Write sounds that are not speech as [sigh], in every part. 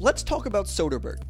let's talk about Soderbergh.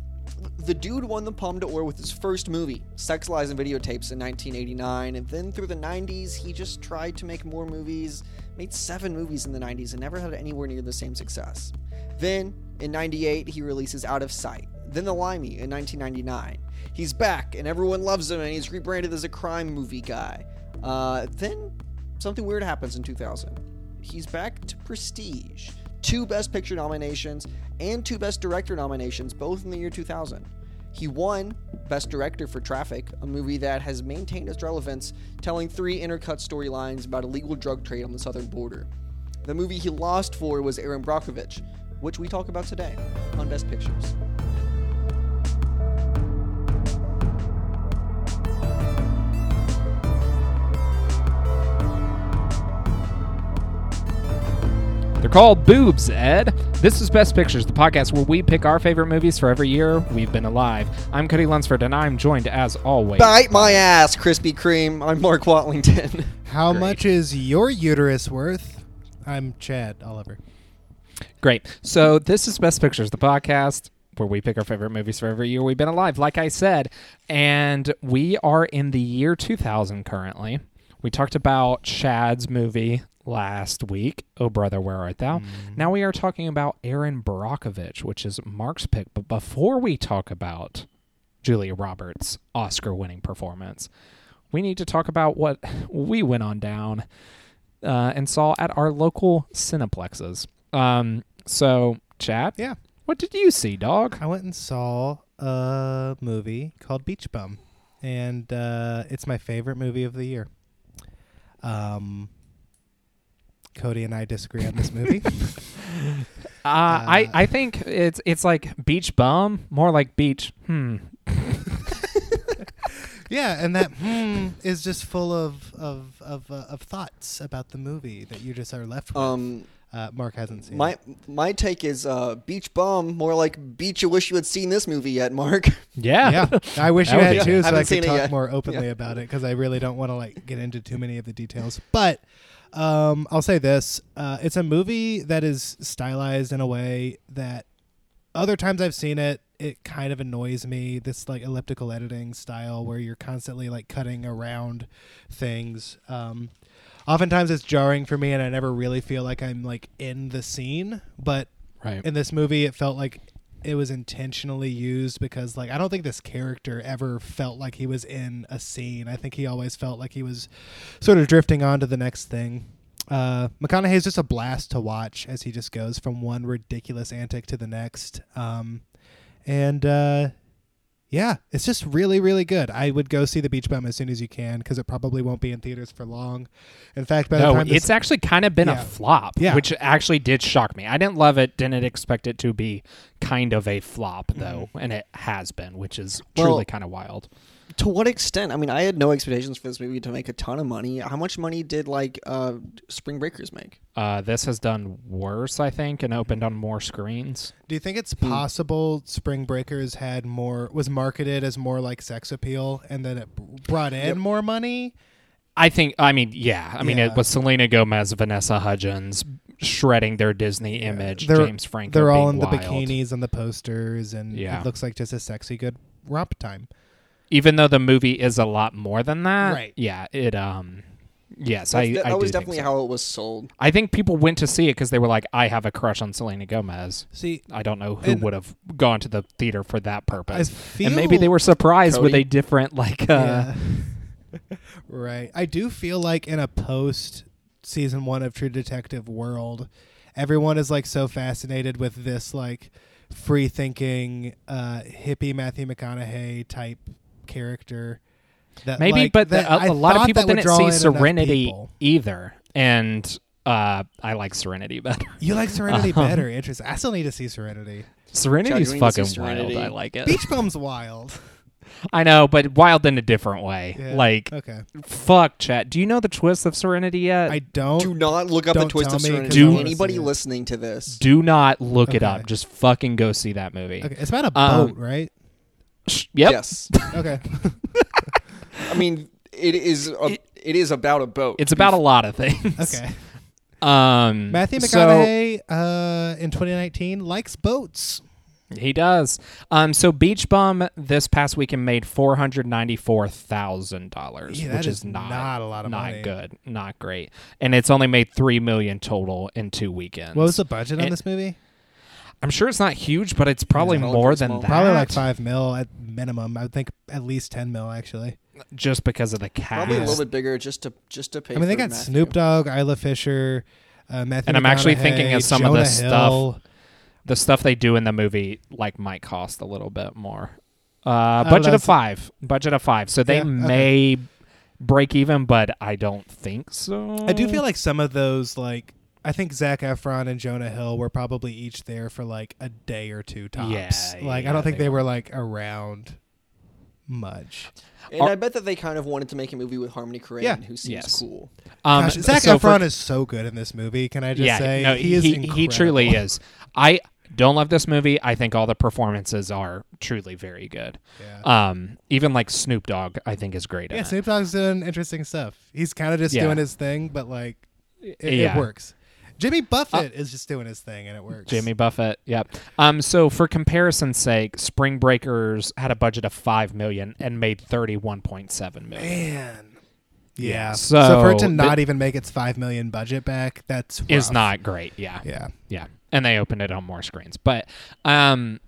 The dude won the Palme d'Or with his first movie, Sex, Lies, and Videotapes, in 1989, and then through the 90s, he just tried to make more movies, made seven movies in the 90s, and never had anywhere near the same success. Then, in 98, he releases Out of Sight. Then The Limey in 1999. He's back, and everyone loves him, and he's rebranded as a crime movie guy. Uh, then, something weird happens in 2000. He's back to Prestige two Best Picture nominations and two Best Director nominations, both in the year 2000. He won Best Director for Traffic, a movie that has maintained its relevance, telling three intercut storylines about illegal drug trade on the southern border. The movie he lost for was Erin Brockovich, which we talk about today on Best Pictures. Called boobs, Ed. This is Best Pictures, the podcast where we pick our favorite movies for every year we've been alive. I'm Cody Lunsford, and I'm joined, as always, Bite my ass, Krispy Kreme. I'm Mark Watlington. [laughs] How Great. much is your uterus worth? I'm Chad Oliver. Great. So this is Best Pictures, the podcast where we pick our favorite movies for every year we've been alive, like I said. And we are in the year 2000 currently. We talked about Chad's movie last week, Oh Brother, Where Art Thou? Now we are talking about Erin Brockovich, which is Mark's pick. But before we talk about Julia Roberts' Oscar winning performance, we need to talk about what we went on down uh, and saw at our local cineplexes. Um, so, Chad, Yeah. what did you see, dog? I went and saw a movie called Beach Bum, and uh, it's my favorite movie of the year. Um, Cody and I disagree on this movie. [laughs] Uh, I I think it's it's like beach bum, more like beach. Hmm. [laughs] yeah, and that hmm is just full of of of, uh, of thoughts about the movie that you just are left with. Um, uh, Mark hasn't seen. my it. my take is uh, beach bum, more like beach. You wish you had seen this movie yet, Mark. Yeah. yeah, [laughs] I wish That you had too, so Haven't I seen could it talk yet. more openly about it because I really don't want to like get into too many of the details. But um, I'll say this: uh, it's a movie that is stylized in a way that other times I've seen it, it kind of annoys me. This like elliptical editing style where you're constantly like cutting around things. Um, oftentimes it's jarring for me, and I never really feel like I'm like in the scene. But Right. in this movie it felt like it was intentionally used because like I don't think this character ever felt like he was in a scene. I think he always felt like he was sort of drifting on to the next thing. Uh, McConaughey is just a blast to watch as he just goes from one ridiculous antic to the next. Um, and uh, yeah, it's just really, really good. I would go see The Beach Bum as soon as you can because it probably won't be in theaters for long. In fact, by the no, time this- it's actually kind of been Yeah. a flop, Yeah. which actually did shock me. I didn't love it, didn't expect it to be kind of a flop mm-hmm. though, and it has been, which is Well- truly kind of wild. To what extent? I mean, I had no expectations for this movie to make a ton of money. How much money did like uh, Spring Breakers make? Uh, this has done worse, I think, and opened on more screens. Do you think it's Hmm. possible Spring Breakers had more was marketed as more like sex appeal and then it brought in Yep. more money? I think. I mean, yeah. I mean, Yeah. it was Selena Gomez, Vanessa Hudgens shredding their Disney image. They're- James Franco. They're all being in the bikinis and the posters and Yeah. it looks like just a sexy good romp time. Even though the movie is a lot more than that. Right. Yeah. It. Um. Yes, That's- I. that I that was definitely so. how it was sold. I think people went to see it because they were like, "I have a crush on Selena Gomez." See, I don't know who would have gone to the theater for that I purpose. and maybe they were surprised with a different like. Uh, Yeah. [laughs] right. I do feel like in a post season one of True Detective world, everyone is like so fascinated with this like free thinking uh hippie Matthew McConaughey type character. That, Maybe, like, but that the, a, I a lot of people that would didn't see Serenity either, and uh, I like Serenity better. You like Serenity Um, better. Interesting. I still need to see Serenity. Serenity's Chad, you need to see fucking wild. I like it. Beach Bum's wild. I know, but wild in a different way. Yeah. Like, Okay. fuck, chat. Do you know the twist of Serenity yet? I don't. Do not look up the twist of me, 'cause Serenity. I wanna Anybody listening to this? Do not look it up. Just fucking go see that movie. Okay. It's about a Um, boat, right? Sh- Yep. Yes. [laughs] Okay. [laughs] I mean, it is. A, It- it is about a boat. It's about a lot of things. okay. [laughs] Um, Matthew so- McConaughey uh, in 2019 likes boats. He does. Um, so Beach Bum this past weekend made four hundred ninety four thousand dollars, Yeah, that which is is not not a lot of not money. good, not great, and it's only made three million total in two weekends. What was the budget on this movie? I'm sure it's not huge, but it's probably Yeah. more than small. that. Probably like five mil at minimum. I would think at least ten mil actually. just because of the cast. Probably a little bit bigger just to just to pay. I mean, they for got Matthew. Snoop Dogg, Isla Fisher, uh, Matthew. And I'm actually thinking of McConaughey, some of the Jonah stuff- Hill. the stuff they do in the movie like might cost a little bit more. Uh, Oh, budget of that's- five. Budget of five. So they Yeah, okay. may break even, but I don't think so. I do feel like some of those, like I think Zac Efron and Jonah Hill were probably each there for like a day or two tops. Yeah, like yeah, I don't think they they were. were like around much. And Are- I bet that they kind of wanted to make a movie with Harmony Korine, Yeah. who seems Yes. cool. um, Gosh, Zac so for- Efron is so good in this movie. Can I just yeah, say no, he is he, he truly is. I don't love this movie. I think all the performances are truly very good. Yeah. Um, even like Snoop Dogg, I think is great. yeah, it. Snoop Dogg's doing interesting stuff. He's kind of just Yeah. doing his thing, but like it, it Yeah. Uh, works. Jimmy Buffett is just doing his thing, and it works. Jimmy Buffett. Yep. Um. So for comparison's sake, Spring Breakers had a budget of five million and made thirty-one point seven million. man. Yeah, Yeah. So, for it to not the- even make its five million budget back, that's Is not great. Yeah. Yeah. Yeah. And they opened it on more screens, but um.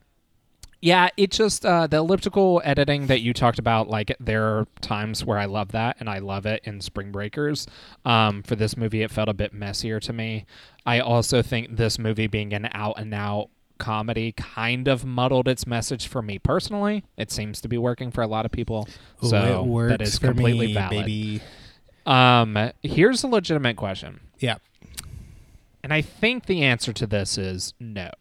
Yeah, it just uh, the elliptical editing that you talked about. Like there are times where I love that, and I love it in Spring Breakers. Um, for this movie, it felt a bit messier to me. I also think this movie being an out and out comedy kind of muddled its message for me personally. It seems to be working for a lot of people, Ooh, so it works that is for completely me, valid. baby. Um, here's a legitimate question, Yeah. and I think the answer to this is no.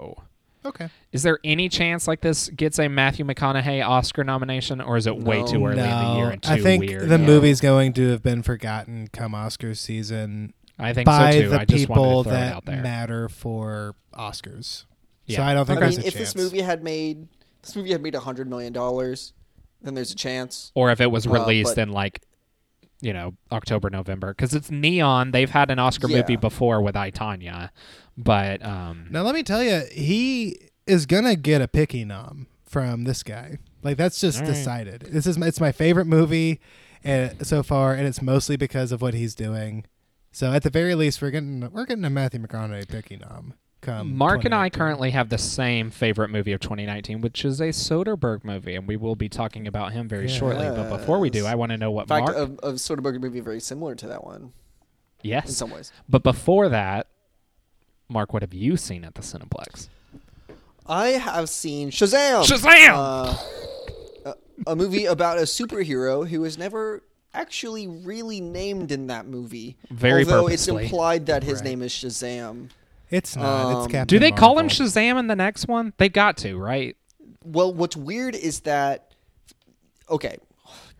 Okay. Is there any chance like this gets a Matthew McConaughey Oscar nomination, or is it way No. too early in the year and too I think weird? the No. movie's going to have been forgotten come Oscar season I think by so too. the I just people wanted to throw it that out there. matter for Oscars. So Yeah. I don't think I there's mean, a if chance. this movie had made this movie had made a hundred million dollars, then there's a chance. or if it was Uh, released but- in like, you know, October, November, because it's Neon. They've had an Oscar Yeah. movie before with I Tonya, but um, now let me tell you, he is gonna get a picky nom from this guy. Like that's just right. decided. This is my, it's my favorite movie uh, so far, and it's mostly because of what he's doing. So at the very least, we're getting we're getting a Matthew McConaughey picky nom. Come Mark and I currently have the same favorite movie of 2019, which is a Soderbergh movie, and we will be talking about him very shortly. But before we do, I want to know what In fact, Mark. a, a Soderbergh movie very similar to that one Yes. in some ways. but before that, Mark, what have you seen at the Cineplex? I have seen Shazam. Shazam! Uh, a, a movie about a superhero who is never actually really named in that movie. Very although it's implied that his Right. name is Shazam. It's not. it's Um, Captain. Do they call him Shazam in the next one? They got to, right? Well, what's weird is that okay,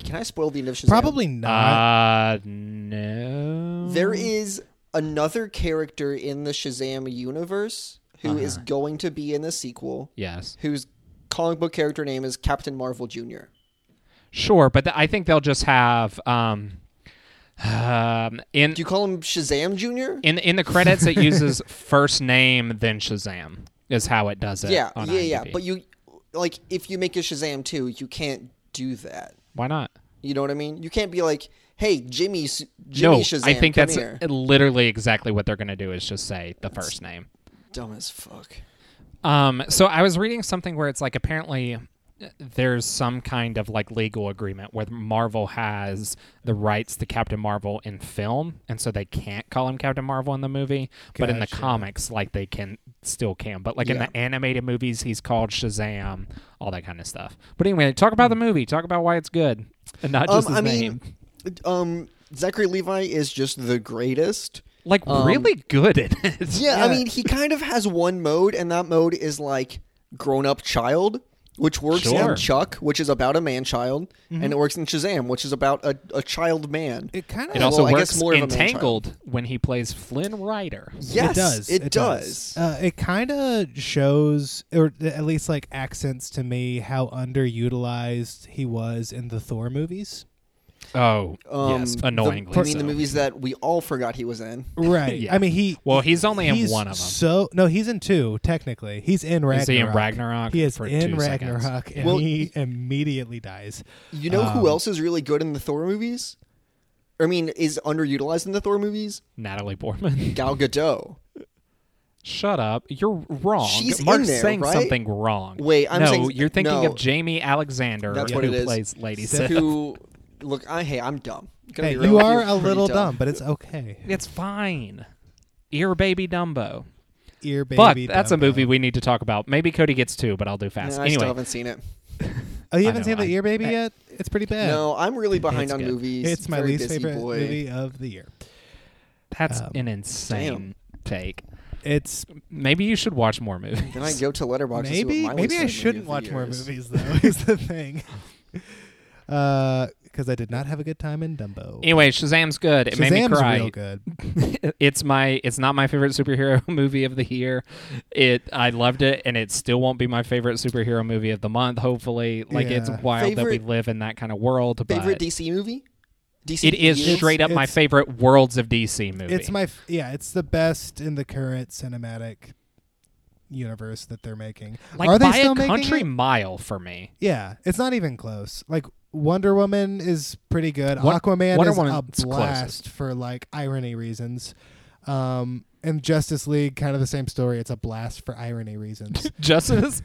can I spoil the end of Shazam? Probably not. Uh, no. There is another character in the Shazam universe who is Uh-huh. going to be in the sequel, Yes. whose comic book character name is Captain Marvel Jr. Sure, but th- I think they'll just have um, um in Do you call him Shazam Jr.? in in the credits it uses first name then Shazam is how it does it. yeah, yeah, yeah. But you, like, if you make a Shazam too, you can't do that. why not? You know what I mean? You can't be like, "Hey, Jimmy, Jimmy no, Shazam." I think that's here. literally exactly what they're going to do is just say the first name. dumb as fuck. Um, so I was reading something where it's like apparently there's some kind of like legal agreement where Marvel has the rights to Captain Marvel in film, and so they can't call him Captain Marvel in the movie. But in the comics, like they can still can. But like in the animated movies, he's called Shazam, all that kind of stuff. But anyway, talk about the movie. Talk about why it's good, and not just Um, his I name. mean, um, Zachary Levi is just the greatest. like um, really good it. Yeah, I mean, he kind of has one mode, and that mode is like grown-up child, which works Sure. in Chuck, which is about a man-child, Mm-hmm. and it works in Shazam, which is about a, a child man. It kind It of also well, I guess works more of a in man-child. Tangled when he plays Flynn Rider. Yes, it does. It, does. Uh, it kind of shows, or at least like accents to me, how underutilized he was in the Thor movies. Oh, Um, yes, the- annoyingly I mean, the movies that we all forgot he was in. [laughs] Right. Yeah. I mean, he. Well, he's only in he's one of them. So no, he's in two. Technically, he's in Ragnarok. Is he in Ragnarok? He is for in two seconds? Ragnarok, and Well- he immediately dies. You know Um, who else is really good in the Thor movies? I mean, is underutilized in the Thor movies? Natalie Portman. [laughs] Gal Gadot. Shut up. You're wrong. She's in Mark's there, saying right? something wrong. Wait, I'm no, saying- you're thinking no. of Jaimie Alexander, That's who what it is. plays Lady Sif. who look? I hey, I'm dumb. Gonna Hey, be real you with are a pretty little dumb, but it's okay. It's fine. Ear baby Dumbo. Ear baby. Fuck, that's a Dumbo. movie we need to talk about. Maybe Cody gets two, but I'll do Nah, fast. I still anyway, haven't seen it. [laughs] Oh, you I haven't know, seen the I- Ear Baby I- yet? It's pretty bad. No, I'm really behind It's on good. movies. it's my Very least busy favorite boy. movie of the year. that's Um, an insane take. It's Maybe you should watch more movies. Then I go to Letterboxd. maybe maybe I shouldn't watch more movies though. [laughs] Is the thing. [laughs] Uh, because I did not have a good time in Dumbo. Anyway, Shazam's good. It made me Shazam's cry. real good. [laughs] it's my it's not my favorite superhero [laughs] movie of the year. It I loved it and it still won't be my favorite superhero movie of the month, hopefully. Like it's Yeah. wild that we live in that kind of world, Favorite but DC movie? DC it is movie? straight up my favorite Worlds of DC movie. It's my f- yeah. It's the best in the current cinematic universe that they're making. like Are they by still a making country it? mile for me. Yeah, it's not even close. Like Wonder Woman is pretty good. Won- Aquaman Wonder is Woman's a blast for like irony reasons. Um, and Justice League, kind of the same story. It's a blast for irony reasons. [laughs] Justice.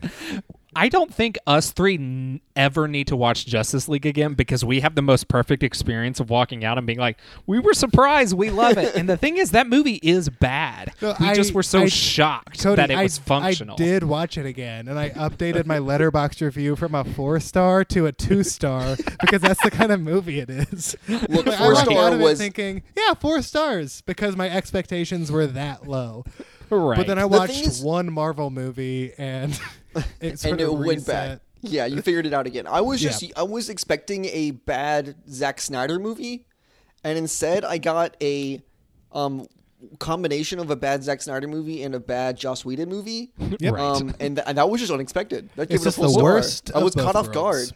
I don't think us three n- ever need to watch Justice League again because we have the most perfect experience of walking out and being like, "We were surprised, we love it." and the thing is, that movie is bad. No, we just were so I- shocked Cody, that it I, was functional. I did watch it again, and I updated my Letterboxd review from a four star to a two star because that's the kind of movie it is. Look, Like, I four walked out star of it was thinking, yeah, four stars because my expectations were that low. right. But then I watched thing is- one Marvel movie and [laughs] [laughs] it and it went reset. back. Yeah, you figured it out again. I was Yeah. just I was expecting a bad Zack Snyder movie, and instead I got a um combination of a bad Zack Snyder movie and a bad Joss Whedon movie. [laughs] Yep. Right. Um, and, th- and that was just unexpected. That It's it a just full the star. worst I was of caught both off guard.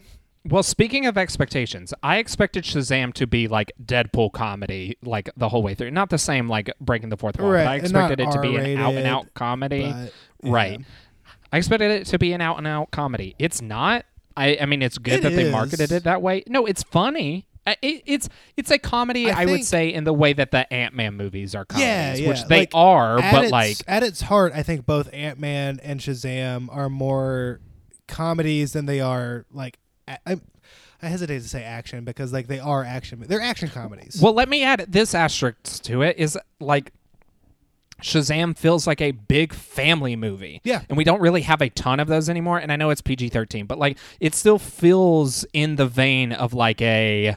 Well, speaking of expectations, I expected Shazam to be like Deadpool comedy, like the whole way through. Not the same like breaking the fourth wall. Right, But I expected it to be an out and out comedy. But, yeah. Right. I expected it to be an out and out comedy. It's not. I, I mean, it's good It that they marketed it that way. No, it's funny. It, it's it's a comedy. I I, would say in the way that the Ant Man movies are comedies, Yeah, yeah. which they Like, are, but its, like at its heart, I think both Ant Man and Shazam are more comedies than they are like. I hesitate to say action because like they are action. They're action comedies. Well, let me add this asterisk to it is like Shazam feels like a big family movie. Yeah. And we don't really have a ton of those anymore. And I know it's PG 13, but like it still feels in the vein of like a.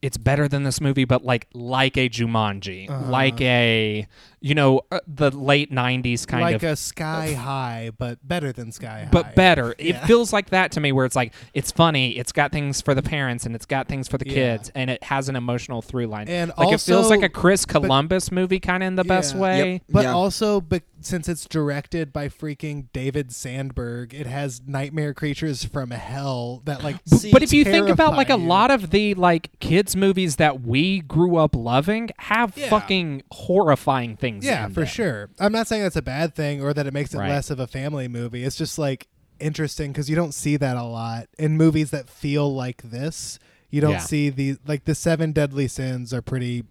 It's better than this movie, but like like a Jumanji, Uh-huh. like a you know uh, the late '90s kind like of Like a Sky High, but better than Sky High. but better. It feels like that to me, where it's like it's funny, it's got things for the parents, and it's got things for the Yeah. kids, and it has an emotional through line. And like it feels like a Chris Columbus movie, kind of in the best way. Yep. But Yeah. also, but since it's directed by freaking David Sandberg, it has nightmare creatures from hell that like. See, But if you think about like a lot of the like kids movies that we grew up loving, have Yeah. fucking horrifying things. Yeah, in for them. sure. I'm not saying that's a bad thing or that it makes it Right. less of a family movie. It's just like interesting because you don't see that a lot in movies that feel like this. You don't Yeah. see the like the seven deadly sins are pretty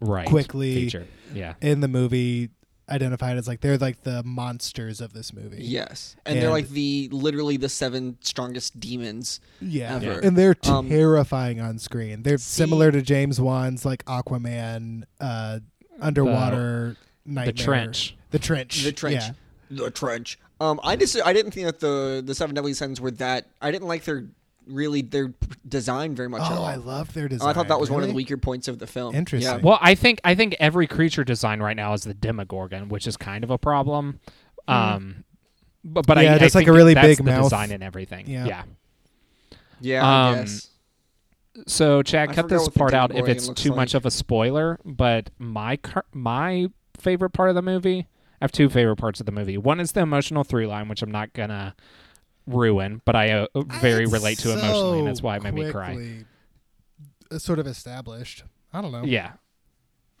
Right. quickly- Featured. Yeah. in the movie identified as like they're like the monsters of this movie. Yes, and, they're like the literally the seven strongest demons. Yeah, Ever. and they're Um, terrifying on screen. They're See- similar to James Wan's like Aquaman, uh, underwater The trench. The trench. The trench. Yeah. The trench. Um, I just I didn't think that the the seven deadly sins were that. I didn't like their really their design very much at Oh, all. I love their design. I thought that was one of the weaker points of the film. Interesting. Yeah. Well, I think I think every creature design right now is the Demogorgon, which is kind of a problem. Um, but but. Yeah, I, I just like a really big mouth. design and everything. Yeah. yeah. Yeah, I Um, guess. So Chad, I cut this part out if it's too like. much of a spoiler. But my cur- my favorite part of the movie, I have two favorite parts of the movie. One is the emotional through line, which I'm not gonna ruin, but I uh, very It's relate to emotionally, and that's why it made me cry. uh, sort of established. I don't know. Yeah.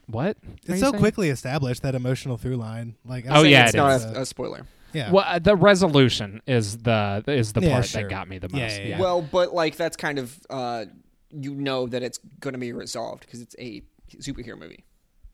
What? are It's so saying? quickly established that emotional through line. Like, Oh, I'm yeah, it's it not it's a, a spoiler. yeah. Well, uh, the resolution is the is the Yeah, part sure. that got me the Yeah, most. yeah, yeah. Well, but like that's kind of uh, you know that it's going to be resolved because it's a superhero movie.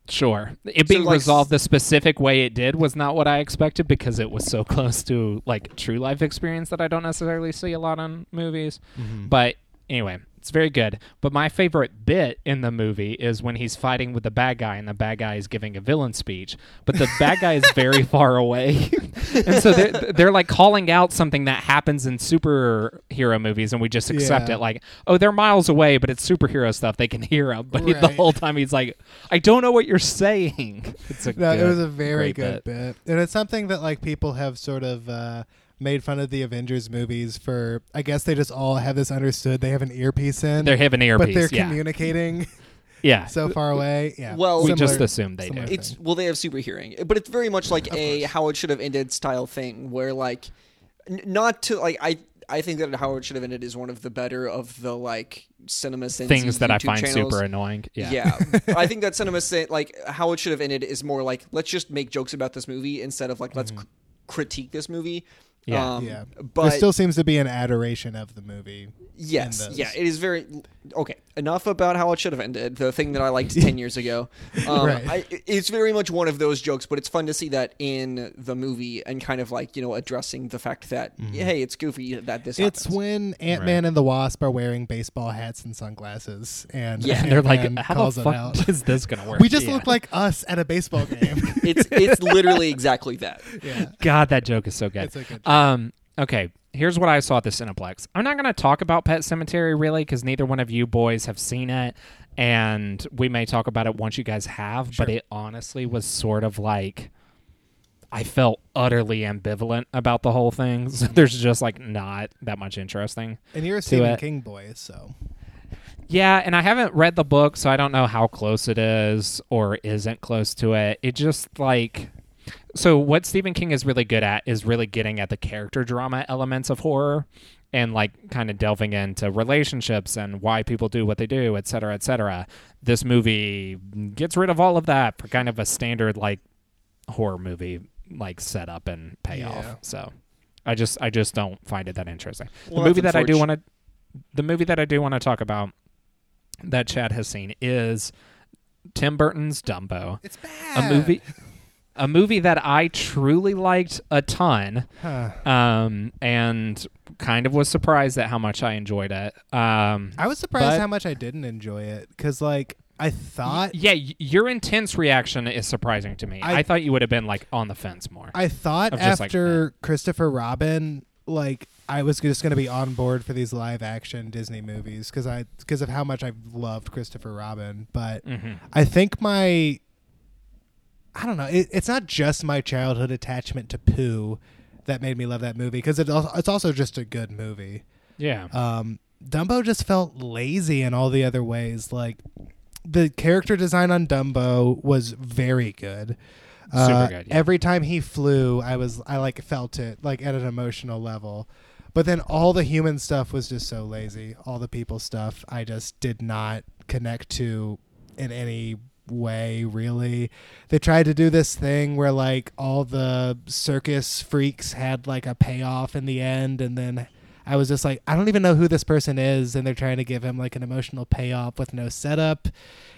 Sure. It being like, resolved the specific way it did was not what I expected because it was so [laughs] close to like true life experience that I don't necessarily see a lot on movies. Mm-hmm. But anyway, it's very good. But my favorite bit in the movie is when he's fighting with the bad guy and the bad guy is giving a villain speech, but the bad guy is very [laughs] far away. and so they're, they're like calling out something that happens in superhero movies and we just accept Yeah. it like, oh, they're miles away, but it's superhero stuff. They can hear him. But he- the whole time he's like, I don't know what you're saying. It's a No, good, it was a very great good bit. and it's something that like people have sort of uh, made fun of the Avengers movies for. I guess they just all have this understood. They have an earpiece in, They're having earpiece. but they're yeah. communicating [laughs] yeah. so far away. Yeah, Well- we Similar- just assumed they similar did. It's well, they have super hearing, but it's very much like a course. how it should have ended style thing, where like n- not to like I I think that how it should have ended is one of the better of the like cinema Cincy Things that I find channels. super annoying. Yeah. Yeah, [laughs] I think that cinema Sin- like how it should have ended is more like let's just make jokes about this movie instead of like let's mm-hmm. cr- critique this movie. Yeah. um, yeah. but there still seems to be an adoration of the movie. Yes, in yeah, it is very okay. Enough about how it should have ended. The thing that I liked ten [laughs] years ago. Um, Right. I, it's very much one of those jokes, but it's fun to see that in the movie and kind of like you know addressing the fact that hey, it's goofy that this. Mm-hmm. It's happens. when Ant Man and the Wasp are wearing baseball hats and sunglasses, and Yeah. And [laughs] they're like, Ant-Man how calls the fuck out. [laughs] is this gonna work? We just Yeah. look like us at a baseball game. it's it's literally exactly that. yeah, God, that joke is so good. it's a good. Um, okay, here's what I saw at the Cineplex. I'm not going to talk about Pet Sematary really because neither one of you boys have seen it, and we may talk about it once you guys have. But it honestly was sort of like I felt utterly ambivalent about the whole thing. [laughs] So there's just like not that much interesting. and you're a Stephen it. King boy, so Yeah, and I haven't read the book, so I don't know how close it is or isn't close to it. It just like so what Stephen King is really good at is really getting at the character drama elements of horror and like kind of delving into relationships and why people do what they do, et cetera, et cetera. This movie gets rid of all of that for kind of a standard like horror movie like setup and payoff. Yeah. So I just I just don't find it that interesting. Well, the movie that I do want to the movie that I do want to talk about that Chad has seen is Tim Burton's Dumbo, it's bad. a movie a movie that I truly liked a ton Huh. um and kind of was surprised at how much I enjoyed it. Um I was surprised how much I didn't enjoy it because, like, I thought yeah, y- your intense reaction is surprising to me. I, I- thought you would have been like on the fence more. I thought just like, after Christopher Robin, like I was just going to be on board for these live action Disney movies because I because of how much I loved Christopher Robin. But hmm I think my I don't know. It, it's not just my childhood attachment to Pooh that made me love that movie because it, it's also just a good movie. Yeah. Um, Dumbo just felt lazy in all the other ways. Like the character design on Dumbo was very good. Uh, Super good, yeah. Every time he flew, I was I like felt it like at an emotional level. But then all the human stuff was just so lazy. All the people stuff I just did not connect to in any way really. They tried to do this thing where like all the circus freaks had like a payoff in the end and then I was just like, I don't even know who this person is, and they're trying to give him like an emotional payoff with no setup.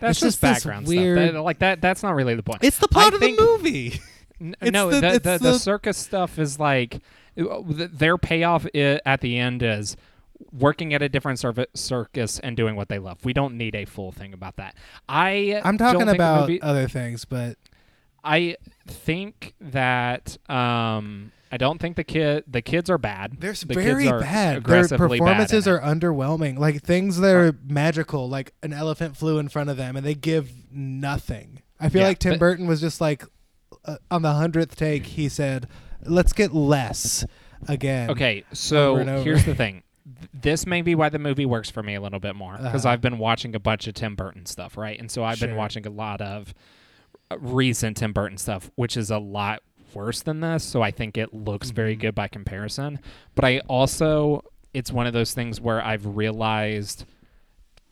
That's just just background weird- stuff. That- like that that's not really the point. It's the I of the movie. [laughs] N- no, the- the, the, the, the- circus stuff is like uh, their payoff i- at the end is working at a different serv- circus and doing what they love. We don't need a full thing about that. I I'm talking about movie- other things, but I think that um I don't think the kid the kids are bad. they're The very kids are bad. Their aggressively bad performances it. are underwhelming. Like things that are magical, like an elephant flew in front of them, and they give nothing. I feel Yeah, like Tim but- Burton was just like uh, on the hundredth take. He said, "Let's get less again." Okay, so over over. here's the thing. Th- This may be why the movie works for me a little bit more because Uh-huh. I've been watching a bunch of Tim Burton stuff, right? And so I've been watching a lot of uh, recent Tim Burton stuff, which is a lot worse than this. So I think it looks very Mhm. good by comparison. But I also, it's one of those things where I've realized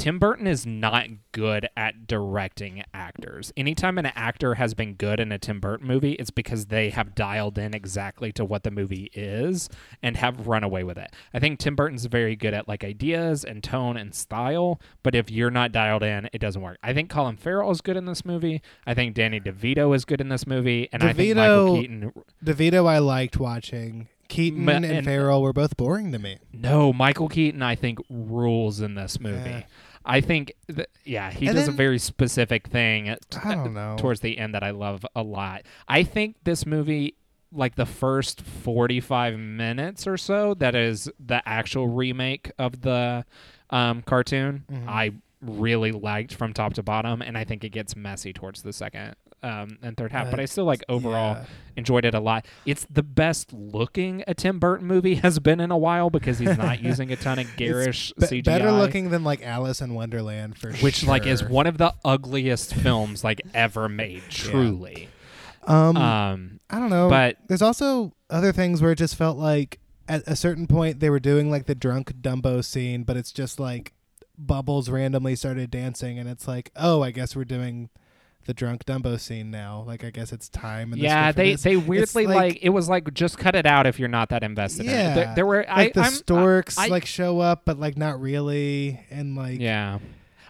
Tim Burton is not good at directing actors. Anytime an actor has been good in a Tim Burton movie, it's because they have dialed in exactly to what the movie is and have run away with it. I think Tim Burton's very good at like ideas and tone and style, but if you're not dialed in, it doesn't work. I think Colin Farrell is good in this movie. I think Danny DeVito is good in this movie, and I think Michael DeVito- Keaton. DeVito, I liked watching. Keaton Ma- and, and- Farrell were both boring to me. No, Michael Keaton, I think rules in this movie. Eh. I think, th- yeah, he And does a very specific thing at- I don't know. towards the end that I love a lot. I think this movie, like the first 45 minutes or so, that is the actual remake of the um, cartoon, Mhm. I really liked from top to bottom, and I think it gets messy towards the second um, and third half. but I still like overall Yeah. enjoyed it a lot. It's the best looking a Tim Burton movie [laughs] has been in a while because he's not [laughs] using a ton of garish Be- CGI. better looking than like Alice in Wonderland for sure. which sure. like is one of the ugliest [laughs] films like ever made, truly. Um, Um, I don't know, but there's also other things where it just felt like at a certain point they were doing like the drunk Dumbo scene, but it's just like Bubbles randomly started dancing, and it's like, oh, I guess we're doing the drunk Dumbo scene now. Like, I guess it's time. In yeah, they they weirdly like, it was like just cut it out if you're not that invested. in it. Yeah, there, there were I, like the I'm- storks I- like show up, but like not really, and like yeah,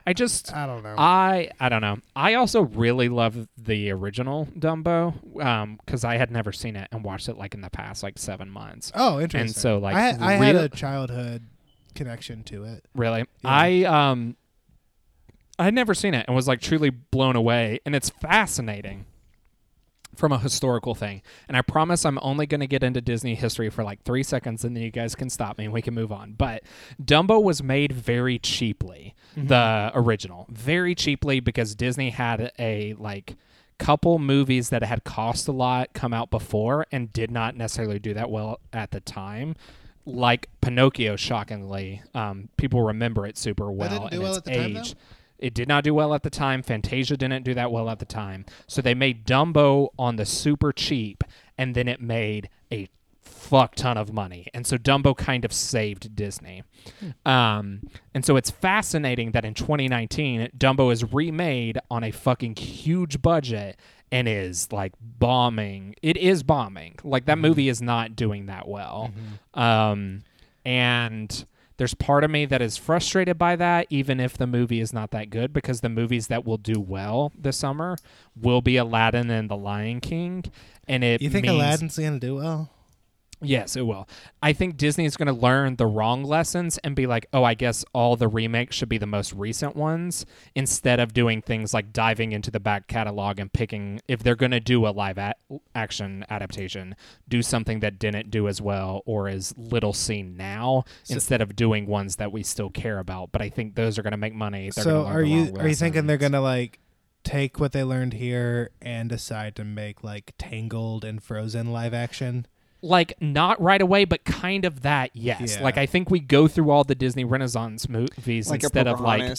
I just I don't know. I I don't know. I also really love the original Dumbo because I had never seen it and watched it like in the past like seven months. oh, interesting. And so like I, I had a childhood connection to it. Really? Yeah. I um I had never seen it and was like truly blown away and it's fascinating from a historical thing. And I promise I'm only going to get into Disney history for like 3 seconds and then you guys can stop me and we can move on. But Dumbo was made very cheaply, the original. Very cheaply because Disney had a like couple movies that had cost a lot come out before and did not necessarily do that well at the time. Like Pinocchio, shockingly, um, people remember it super well didn't do in well its at the time, though? It did not do well at the time. Fantasia didn't do that well at the time. So they made Dumbo on the super cheap, and then it made a fuck ton of money. And so Dumbo kind of saved Disney. Um, and so it's fascinating that in 2019, Dumbo is remade on a fucking huge budget and is like bombing. It is bombing. Like that movie is not doing that well. Um, and there's part of me that is frustrated by that, even if the movie is not that good, because the movies that will do well this summer will be Aladdin and The Lion King. And it You think means, Aladdin's gonna do well? Yes, it will. I think Disney is going to learn the wrong lessons and be like, oh, I guess all the remakes should be the most recent ones instead of doing things like diving into the back catalog and picking, if they're going to do a live a- action adaptation, do something that didn't do as well or is little seen now instead of doing ones that we still care about. But I think those are going to make money. They're so are you are you thinking they're gonna like take what they learned here and decide to make like Tangled and Frozen live action? Like not right away, but kind of that. Yes, Yeah. like I think we go through all the Disney Renaissance movies like instead of like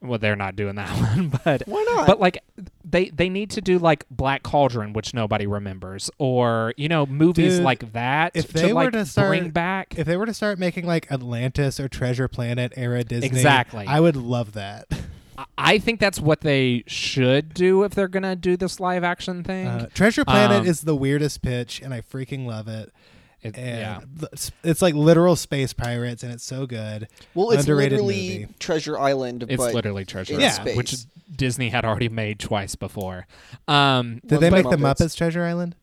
Well, they're not doing that [laughs] one, but Why not? but like they they need to do like Black Cauldron, which nobody remembers, or you know movies Dude, like that if to they were like to start- bring back. If they were to start making like Atlantis or Treasure Planet era Disney, Exactly. I would love that. [laughs] I- I think that's what they should do if they're gonna do this live action thing. Uh, Treasure Planet Um, is the weirdest pitch, and I freaking love it. It- And yeah, it's like literal space pirates, and it's so good. well, it's underrated literally movie. Treasure Island, it's but literally Treasure in Yeah. Island, which. Disney had already made twice before. Um, Did Well, they but make the Muppets. Muppets Treasure Island?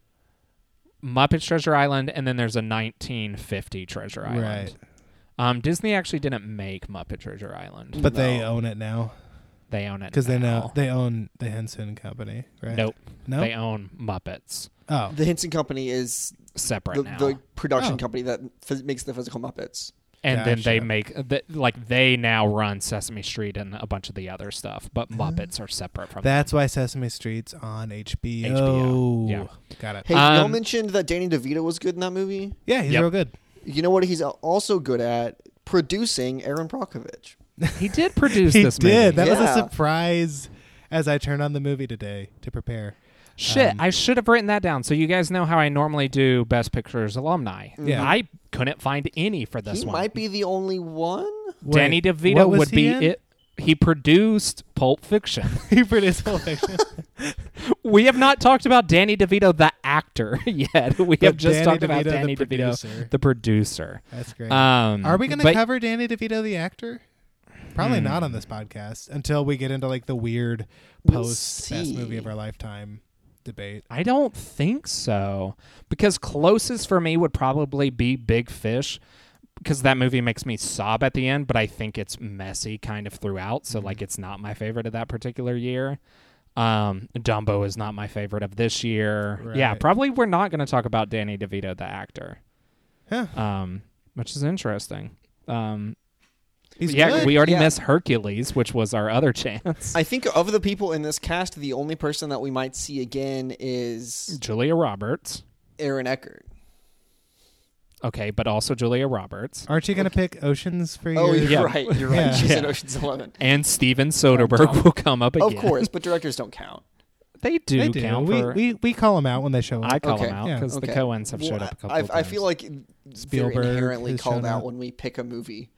Muppets Treasure Island, and then there's a 1950 Treasure Island. Right. Um, Disney actually didn't make Muppet Treasure Island. But they own it now They own it because they know they own the Henson Company, right? Nope. No. They own Muppets oh, the Henson Company is separate the, now. the production Oh. company that phys- makes the physical Muppets. and then they Gotcha. make th- like they now run Sesame Street and a bunch of the other stuff, but Uh, Muppets are separate from that's why Sesame Street's on HBO. HBO, yeah. got it. Hey, y'all Um, mentioned that Danny DeVito was good in that movie. Yeah, he's Yep. real good. You know what he's also good at? Producing Erin Brockovich. Them. He did produce he this did. movie. That was a Yeah. surprise as I turned on the movie today to prepare. Shit, um, I should have written that down. So you guys know how I normally do Best Pictures alumni. Yeah. I couldn't find any for this he one. might be the only one. Danny Wait, DeVito what was would he be in? it. he produced Pulp Fiction. [laughs] he produced Pulp [laughs] Fiction. we have not talked about Danny DeVito, the actor, [laughs] yet. We have just Danny talked about DeVito, the Danny DeVito, producer. the producer. That's great. Um, Are we going to but- cover Danny DeVito, the actor? Probably Hmm. not on this podcast until we get into like the weird We'll post best see. movie of our lifetime debate. I don't think so. Because closest for me would probably be Big Fish. Because that movie makes me sob at the end, but I think it's messy kind of throughout. So, like, it's not my favorite of that particular year. Um, Dumbo is not my favorite of this year. Yeah, Right. probably we're not going to talk about Danny DeVito, the actor, Huh. um, which is interesting. Um, He's yeah, good. we already yeah. missed Hercules, which was our other [laughs] chance. I think of the people in this cast, the only person that we might see again is Julia Roberts. Aaron Eckhart. Okay, but also Julia Roberts. Aren't you going to pick Oceans for oh, your? Oh, you're Yeah. right. You're right. Yeah. She's in Ocean's Eleven. And Steven Soderbergh will come up again. Of course, but directors don't count. They do, They do. count We, for. we we call them out when they show up. I call Okay. them out Yeah. because Okay. the Coens have Well, showed up a couple I, of I feel like Spielberg they're inherently called out when we pick a movie.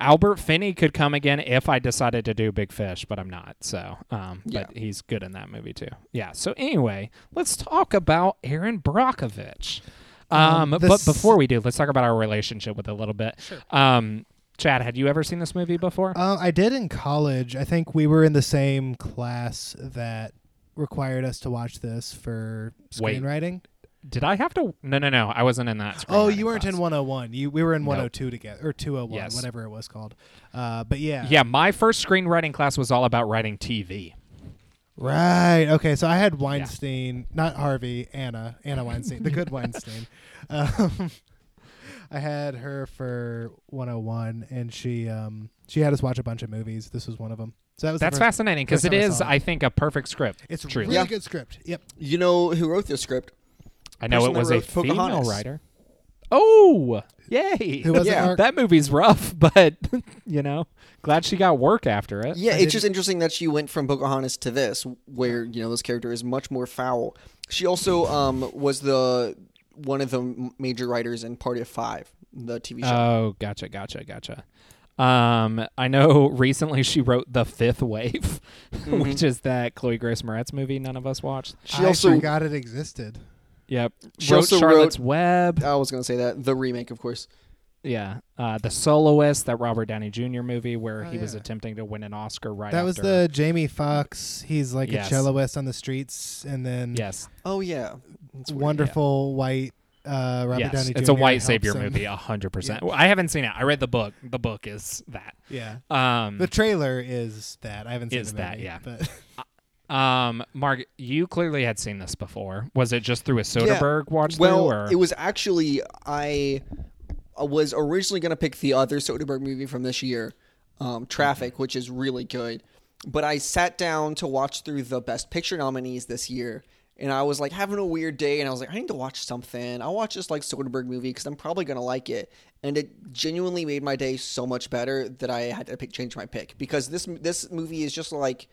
Albert Finney could come again if I decided to do Big Fish, but I'm not. So, um, Yeah. but he's good in that movie too. Yeah. So anyway, let's talk about Erin Brockovich. Um, Um, but before we do, let's talk about our relationship with a little bit. Sure. Um, Chad, had you ever seen this movie before? Uh, I did in college. I think we were in the same class that required us to watch this for Wait. Screenwriting. Did I have to? No, no, no. I wasn't in that. Oh, you weren't class. in 101. You we were in Nope. 102 together or 201, Yes. whatever it was called. Uh, but yeah. Yeah, my first screenwriting class was all about writing TV. Right. Okay. So I had Weinstein, not Harvey, Anna, Anna Weinstein, the good [laughs] Weinstein. Um, [laughs] I had her for 101, and she um she had us watch a bunch of movies. This was one of them. So that was That's first- fascinating because it is, I is, saw it. I think, a perfect script. It's a truly. really Yeah. good script. Yep. You know who wrote this script? I know it was a wrote female Pocahontas. writer. Oh, yay! [laughs] Who was it, Yeah. Mark? that movie's rough, [laughs] but you know, glad she got work after it. Yeah, I it's didn't- just interesting that she went from Pocahontas to this, where you know this character is much more foul. She also um, was the one of the m- major writers in Party of Five, the TV show. Oh, gotcha, gotcha, gotcha. Um, I know [laughs] recently she wrote The Fifth Wave, Mm-hmm. which is that Chloe Grace Moretz movie none of us watched. she I also, forgot it existed. Yep. She wrote also Charlotte's wrote- Web. I was going to say that the remake, of course. Yeah. Uh, the Soloist, that Robert Downey Jr. movie where Oh, he was attempting to win an Oscar right That was the Jamie Foxx. He's like Yes. a celloist on the streets, and then Yes. Oh yeah, That's weird. wonderful white uh, Robert yes. Downey Jr. It's a white savior him. movie, a hundred percent. I haven't seen it. I read the book. The book is that. Yeah. Um, The trailer is that. I haven't seen Is the that, movie, yeah. But [laughs] um, Mark, you clearly had seen this before. Was it just through a Soderbergh watch Well, or it was actually I I was originally going to pick the other Soderbergh movie from this year, um, Traffic, which is really good. But I sat down to watch through the Best Picture nominees this year, and I was like having a weird day, and I was like, I need to watch something. I'll watch this like Soderbergh movie because I'm probably going to like it. And it genuinely made my day so much better that I had to pick, change my pick because this this movie is just like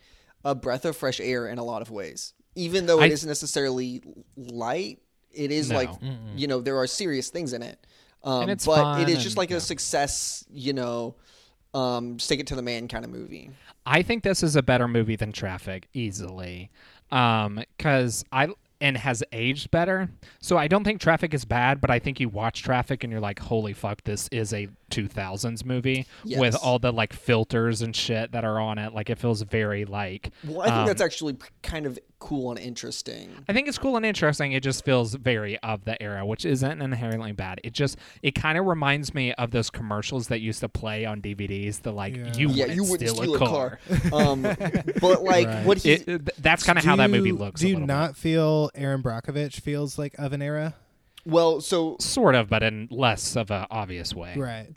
a breath of fresh air in a lot of ways. Even though it isn't necessarily light, it is No. like you know there are serious things in it um, but fun it is just and- like yeah. a success you know um, stick it to the man kind of movie I think this is a better movie than Traffic easily, because I and has aged better. So I don't think Traffic is bad, but I think you watch Traffic and you're like, holy fuck, this is a 2000s movie with all the like filters and shit that are on it. Like it feels very like. well i think um, that's actually p- kind of cool and interesting I think it's cool and interesting. It just feels very of the era, which isn't inherently bad. It just it kind of reminds me of those commercials that used to play on DVDs. The like Yeah. you yeah wouldn't you wouldn't steal, steal a car. [laughs] um, but like Right. what he It, it- that's kind of Do how that movie looks. Do you little bit. not feel Erin Brockovich feels like of an era? Well so Sort of, but in less of a obvious way. Right.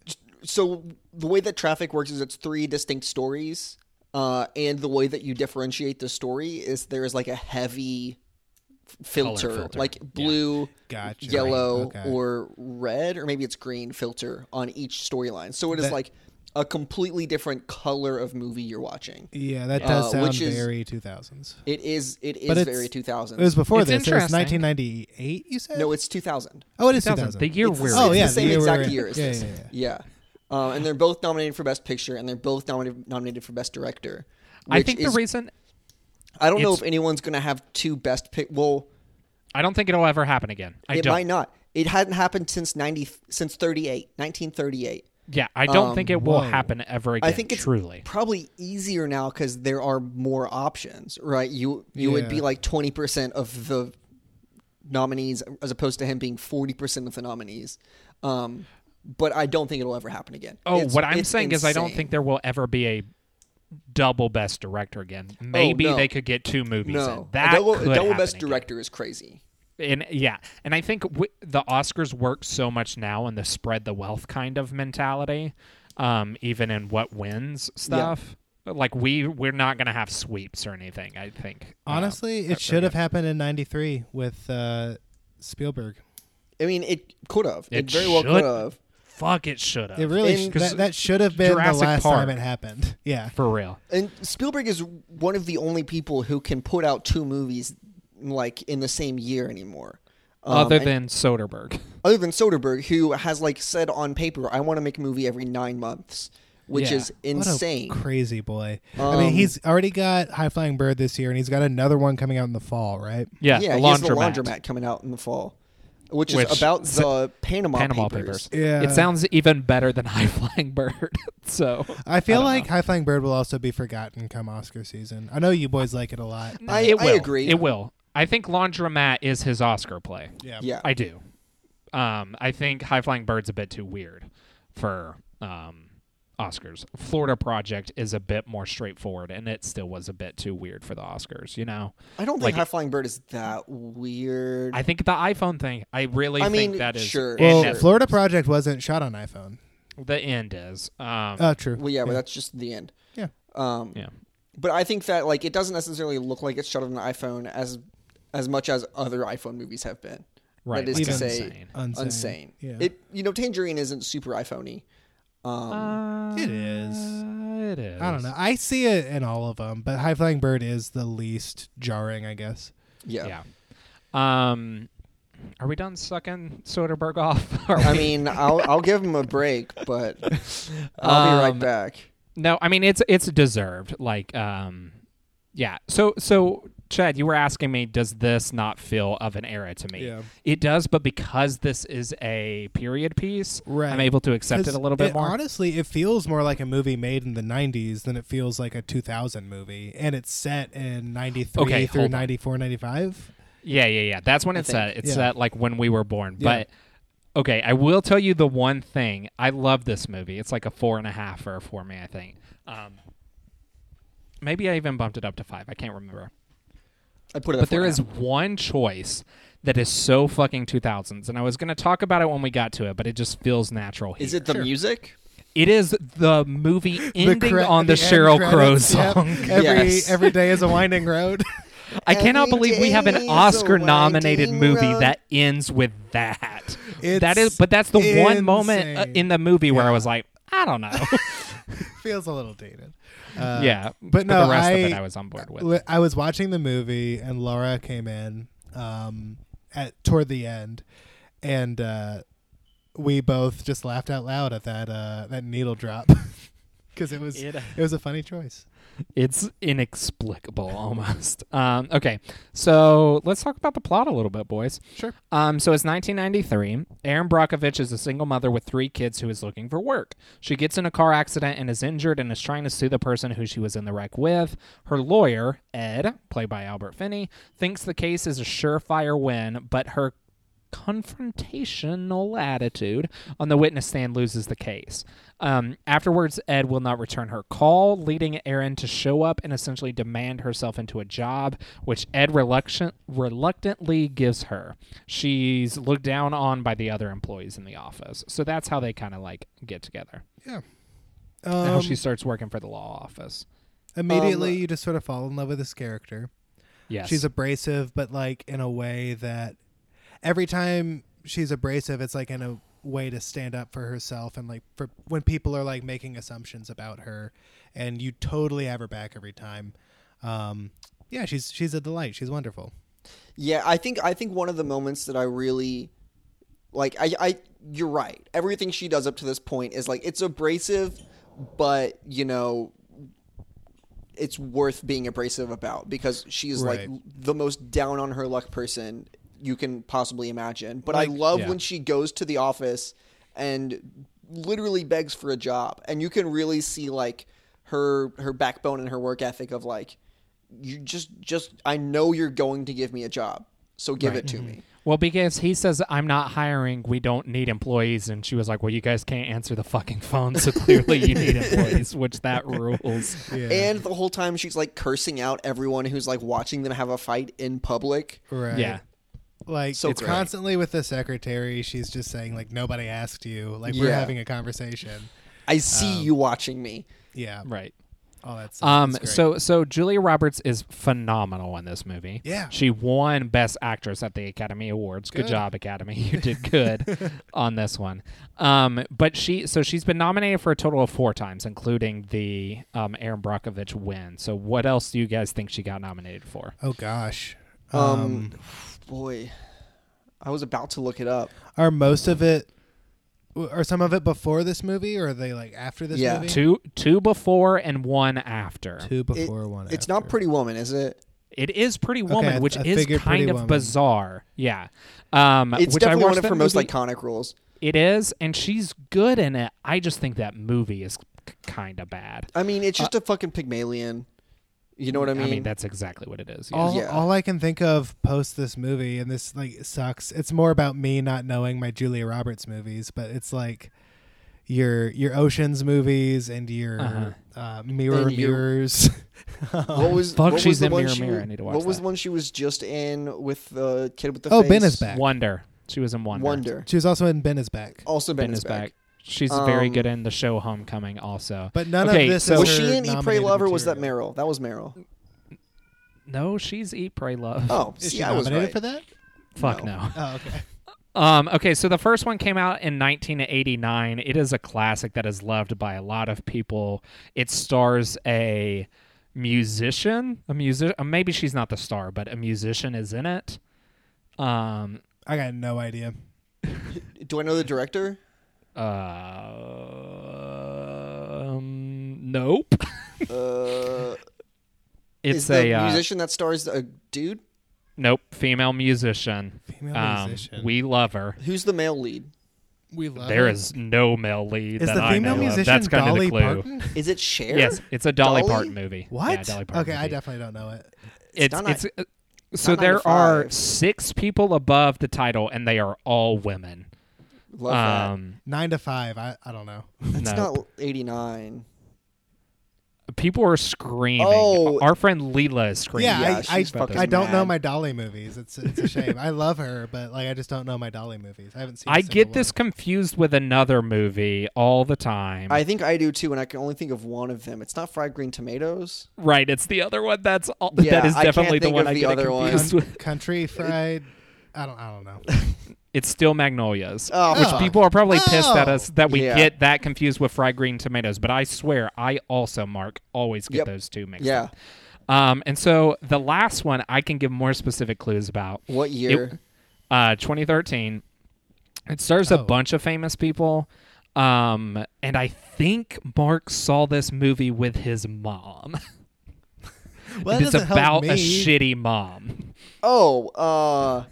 so the way that traffic works is it's three distinct stories uh, and the way that you differentiate the story is there is like a heavy filter, filter. like Yeah. blue Gotcha. yellow Okay. or red or maybe it's green filter on each storyline so it is That- like a completely different color of movie you're watching Yeah, that Uh, does sound which is- very 2000s. it is it is But very 2000 It was before It's this. It was interesting. 1998. You said? no it's 2000 Oh, it is 2000. 2000. The year it's, we're the- Oh, it's yeah, the same the year exact year as Yeah, this yeah, yeah. yeah uh, and they're both nominated for Best Picture, and they're both nominated nominated for Best Director. I think is- the reason I don't know if anyone's gonna have two Best Pick. Well, I don't think it'll ever happen again. I it don't. might not. It hadn't happened since ninety since 38, 1938. Yeah, I don't Um, think it will whoa. happen ever again. I think it's truly. probably easier now because there are more options, right? You you would be like twenty percent of the nominees as opposed to him being forty percent of the nominees. Um, but I don't think it'll ever happen again. Oh, It's- what I'm it's saying is I don't think there will ever be a double best director again. Maybe no. they could get two movies in. no That double, could double best again. director is crazy. And yeah, and I think w- the Oscars work so much now in the spread the wealth kind of mentality, um, even in what wins stuff. Like we we're not gonna have sweeps or anything. I think Honestly, ever it should have happened in '93 with uh, Spielberg. I mean, it could have. It, It very well could have. Fuck it should have It really In- sh- that, that should have been Jurassic the last Park. time it happened. [laughs] Yeah. for real. And Spielberg is one of the only people who can put out two movies like in the same year anymore. Um, Other and- than Soderbergh. [laughs] other than Soderbergh, who has like said on paper, "I want to make a movie every nine months," which Yeah. is What a insane. crazy boy. I Um, mean, he's already got High Flying Bird this year, and he's got another one coming out in the fall, right? Yeah, yeah, the he has the laundromat. laundromat coming out in the fall, which, Which- is about the Panama, Panama Papers. Papers. Yeah. It sounds even better than [laughs] High Flying Bird. [laughs] so I feel don't like know. High Flying Bird will also be forgotten come Oscar season. I know you boys like it a lot. I- it I agree. It will. I think Laundromat is his Oscar play. Yeah. Yeah, I do. Um, I think High Flying Bird's a bit too weird for um, Oscars. Florida Project is a bit more straightforward, and it still was a bit too weird for the Oscars. You know, I don't think like- High Flying Bird is that weird. I think the iPhone thing. I really I think mean, that is sure, Well, sure. Florida Project wasn't shot on iPhone. the end is. Um, Oh, true. well, yeah, but that's just the end. Yeah. Um, yeah. but I think that like it doesn't necessarily look like it's shot on an iPhone as as much as other iPhone movies have been. Right. That is like to say, insane. Unsane. insane. Yeah. It you know Tangerine isn't super iPhoney. Um, Uh, It is. It is. I don't know. I see it in all of them, but High Flying Bird is the least jarring, I guess. yeah. Yeah. Um, are we done sucking Soderbergh off? [laughs] Are I we- mean, I'll I'll give him a break, but I'll be right Um, back. no. I mean, it's it's deserved. Like, um, yeah. So so Chad, you were asking me, does this not feel of an era to me? Yeah. It does, but because this is a period piece, Right. I'm able to accept it a little bit more. Honestly, it feels more like a movie made in the 90s than it feels like a 2000 movie. And it's set in 93 Okay, through 94, 95. Yeah, yeah, yeah. That's when I it's think. set. It's Yeah. set like when we were born. Yeah. But okay, I will tell you the one thing. I love this movie. It's like a four and a half or a for me, I think. Um, maybe I even bumped it up to five. I can't remember. I put it. But there is one choice that is so fucking 2000s, and I was going to talk about it when we got to it, but it just feels natural. Is it the music? It is the movie ending cre- on the, end Sheryl Crow credits, yep. song. Every, Yes. every day is a winding road. [laughs] I cannot Every believe we have an Oscar-nominated movie road. that ends with that. It's that is, but that's the one moment uh, in the movie where I was like, I don't know. [laughs] feels a little dated. Uh, yeah, but no, the rest of it I- I was on board with. I was watching the movie and Laura came in um, at toward the end, and uh, we both just laughed out loud at that uh, that needle drop [laughs] because it was It- it was a funny choice. It's inexplicable almost. Um, okay, so let's talk about the plot a little bit, boys. Sure. Um, so it's 1993. Erin Brockovich is a single mother with three kids who is looking for work. She gets in a car accident and is injured and is trying to sue the person who she was in the wreck with. Her lawyer, Ed, played by Albert Finney, thinks the case is a surefire win, but her confrontational attitude on the witness stand loses the case. Um, afterwards, Ed will not return her call, leading Erin to show up and essentially demand herself into a job, which Ed reluctant, reluctantly gives her. She's looked down on by the other employees in the office. So that's how they kind of like get together. Yeah. how Um, she starts working for the law office. immediately, Um, you just sort of fall in love with this character. Yes. She's abrasive, but like in a way that every time she's abrasive, it's like in a way to stand up for herself and like for when people are like making assumptions about her, and you totally have her back every time. Um, yeah, she's she's a delight. She's wonderful. Yeah, I think I think one of the moments that I really Like I, I, you're right. Everything she does up to this point is like it's abrasive, but you know, it's worth being abrasive about because she's Right. like the most down on her luck person you can possibly imagine. But I love Yeah. when she goes to the office and literally begs for a job, and you can really see like her her backbone and her work ethic of like you just just I know you're going to give me a job, so give it to mm-hmm. me. Well, because he says I'm not hiring, we don't need employees, and she was like, "Well, you guys can't answer the fucking phone, so [laughs] clearly you need employees," which that rules. Yeah. And the whole time she's like cursing out everyone who's like watching them have a fight in public. right. Yeah, Like So it's great. constantly with the secretary. She's just saying like nobody asked you. Like we're Yeah. having a conversation. I see Um, you watching me. Yeah. right. All that's stuff. Um, is great. so so Julia Roberts is phenomenal in this movie. Yeah. she won Best Actress at the Academy Awards. Good, Good. job, Academy. You [laughs] did good on this one. Um, but she so she's been nominated for a total of four times, including the um, Erin Brockovich win. So what else do you guys think she got nominated for? oh gosh. Um, Um, boy, I was about to look it up. are most of it, are some of it before this movie, or are they like after this Yeah. movie? Two two before and one after. Two before one. After. It's after. not Pretty Woman, is it? It is Pretty Woman, I- which I is figured Pretty kind of Woman. bizarre. Yeah, um, It's which I definitely watched one of that her most movie- iconic roles. It is, and she's good in it. I just think that movie is kind of bad. I mean, it's just a fucking Pygmalion. You know what I mean? I mean, that's exactly what it is. Yeah. All, Yeah. all I can think of post this movie, and this like sucks. It's more about me not knowing my Julia Roberts movies, but it's like your your Ocean's movies and your Uh-huh. uh, Mirror And your- Mirrors. [laughs] what was Fuck, what was she's the in one Mirror, she Mirror. was- I need to watch What was that. the one she was just in with the kid with the oh, face? Ben is back. Wonder. She was in Wonder. Wonder. She was also in Ben is back, Also, Ben, Ben is is back. back. She's very Um, good in the show Homecoming. Also, but none Okay, of this so- is Was her she in Eat, Pray Love or was that. Meryl? That was Meryl. no, she's Eat, Pray, Love. Oh, Is see, she I was nominated right. for that? Fuck no. no. Oh, okay. [laughs] Um, okay, so the first one came out in 1989. It is a classic that is loved by a lot of people. It stars a musician, a music. Uh, maybe she's not the star, but a musician is in it. Um, I got no idea. Do I know the director? Um, nope. [laughs] Uh, It's is the a uh, musician that stars a dude? nope, female musician. Female Um, musician. we love her. Who's the male lead? we love There her. is no male lead Is that the I female know musician. That's kind Dolly of the clue. Parton? Is it Cher? Yes, it's a Dolly, Dolly? Parton movie. What? Yeah, Dolly Parton okay, I movie. definitely don't know it. it's not it's uh, so not there are five. six people above the title and they are all women Love that. um Nine to five. I, I don't know. It's no. not 89. people are screaming Oh. our friend Leela is screaming Yeah, Yeah, I, she's I, fucking I don't know my Dolly movies. It's it's a shame. I love her, but like I just don't know my Dolly movies. I haven't seen. I I get this confused with another movie all the time I think I do too, and I can only think of one of them. It's not fried green tomatoes. right it's the other one that's all, Yeah, that is I can't definitely the think one of I the get other one. confused with Country [laughs] Fried. I don't. I don't know. [laughs] it's still Magnolias Oh, which Oh. people are probably pissed at Oh. us that we Yeah. get that confused with fried green tomatoes but I swear I also Mark always get Yep. those two mixed Yeah. up Um, and so the last one I can give more specific clues about. What year? Uh, 2013. It stars a Oh. bunch of famous people. Um, and I think Mark saw this movie with his mom. Well, it's doesn't help about me. a shitty mom. oh, uh,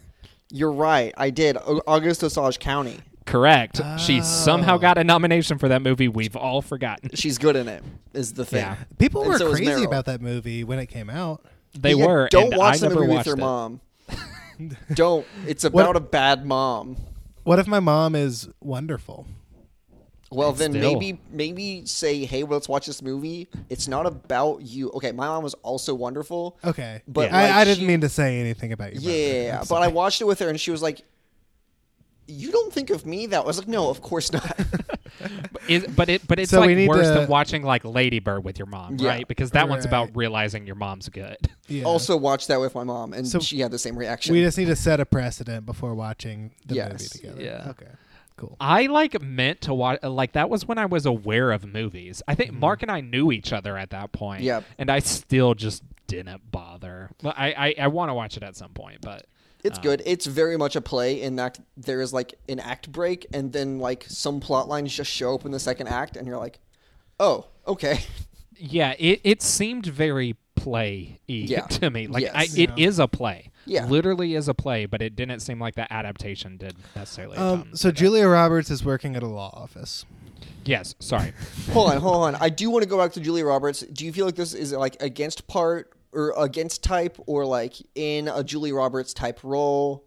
you're right. I did. Au- August Osage County. Correct. She Oh. somehow got a oh. nomination for that movie. We've all forgotten. She's good in it. Is the thing. Yeah. People And were so crazy about that movie when it came out. They Yeah, were. Don't and watch I the never movie with your it. mom. [laughs] don't. It's What- about a bad mom. What if my mom is wonderful? Well, then Still. maybe maybe say, hey, let's watch this movie. It's not about you. Okay, my mom was also wonderful. Okay, But, I, like, I didn't she- mean to say anything about you. mother. Yeah, I'm but I watched it with her, and she was like, "You don't think of me that?" I was like, "No, of course not." [laughs] Is, but it but it's So like worse to- than watching like Lady Bird with your mom, Yeah. right? Because that one's about realizing your mom's good. Yeah. Also, watched that with my mom, and So- she had the same reaction. we just need to set a precedent before watching the movie together. Yeah. Okay. Cool. I like meant to watch like that was when I was aware of movies. I Mm-hmm. think Mark and I knew each other at that point. Yep. And I still just didn't bother. But I I, I want to watch it at some point, but It's Um, good. It's very much a play in that there is like an act break, and then like some plot lines just show up in the second act, and you're like, oh, okay. Yeah, it, it seemed very play Yeah. [laughs] to me. Like Yes. I, it Yeah. is a play. Yeah. Literally is a play, but it didn't seem like the adaptation did necessarily. Um, so. Julia Roberts is working at a law office. Yes, sorry. [laughs] hold on, hold on. I do want to go back to Julia Roberts. Do you feel like this is like against part or against type, or like in a Julia Roberts type role?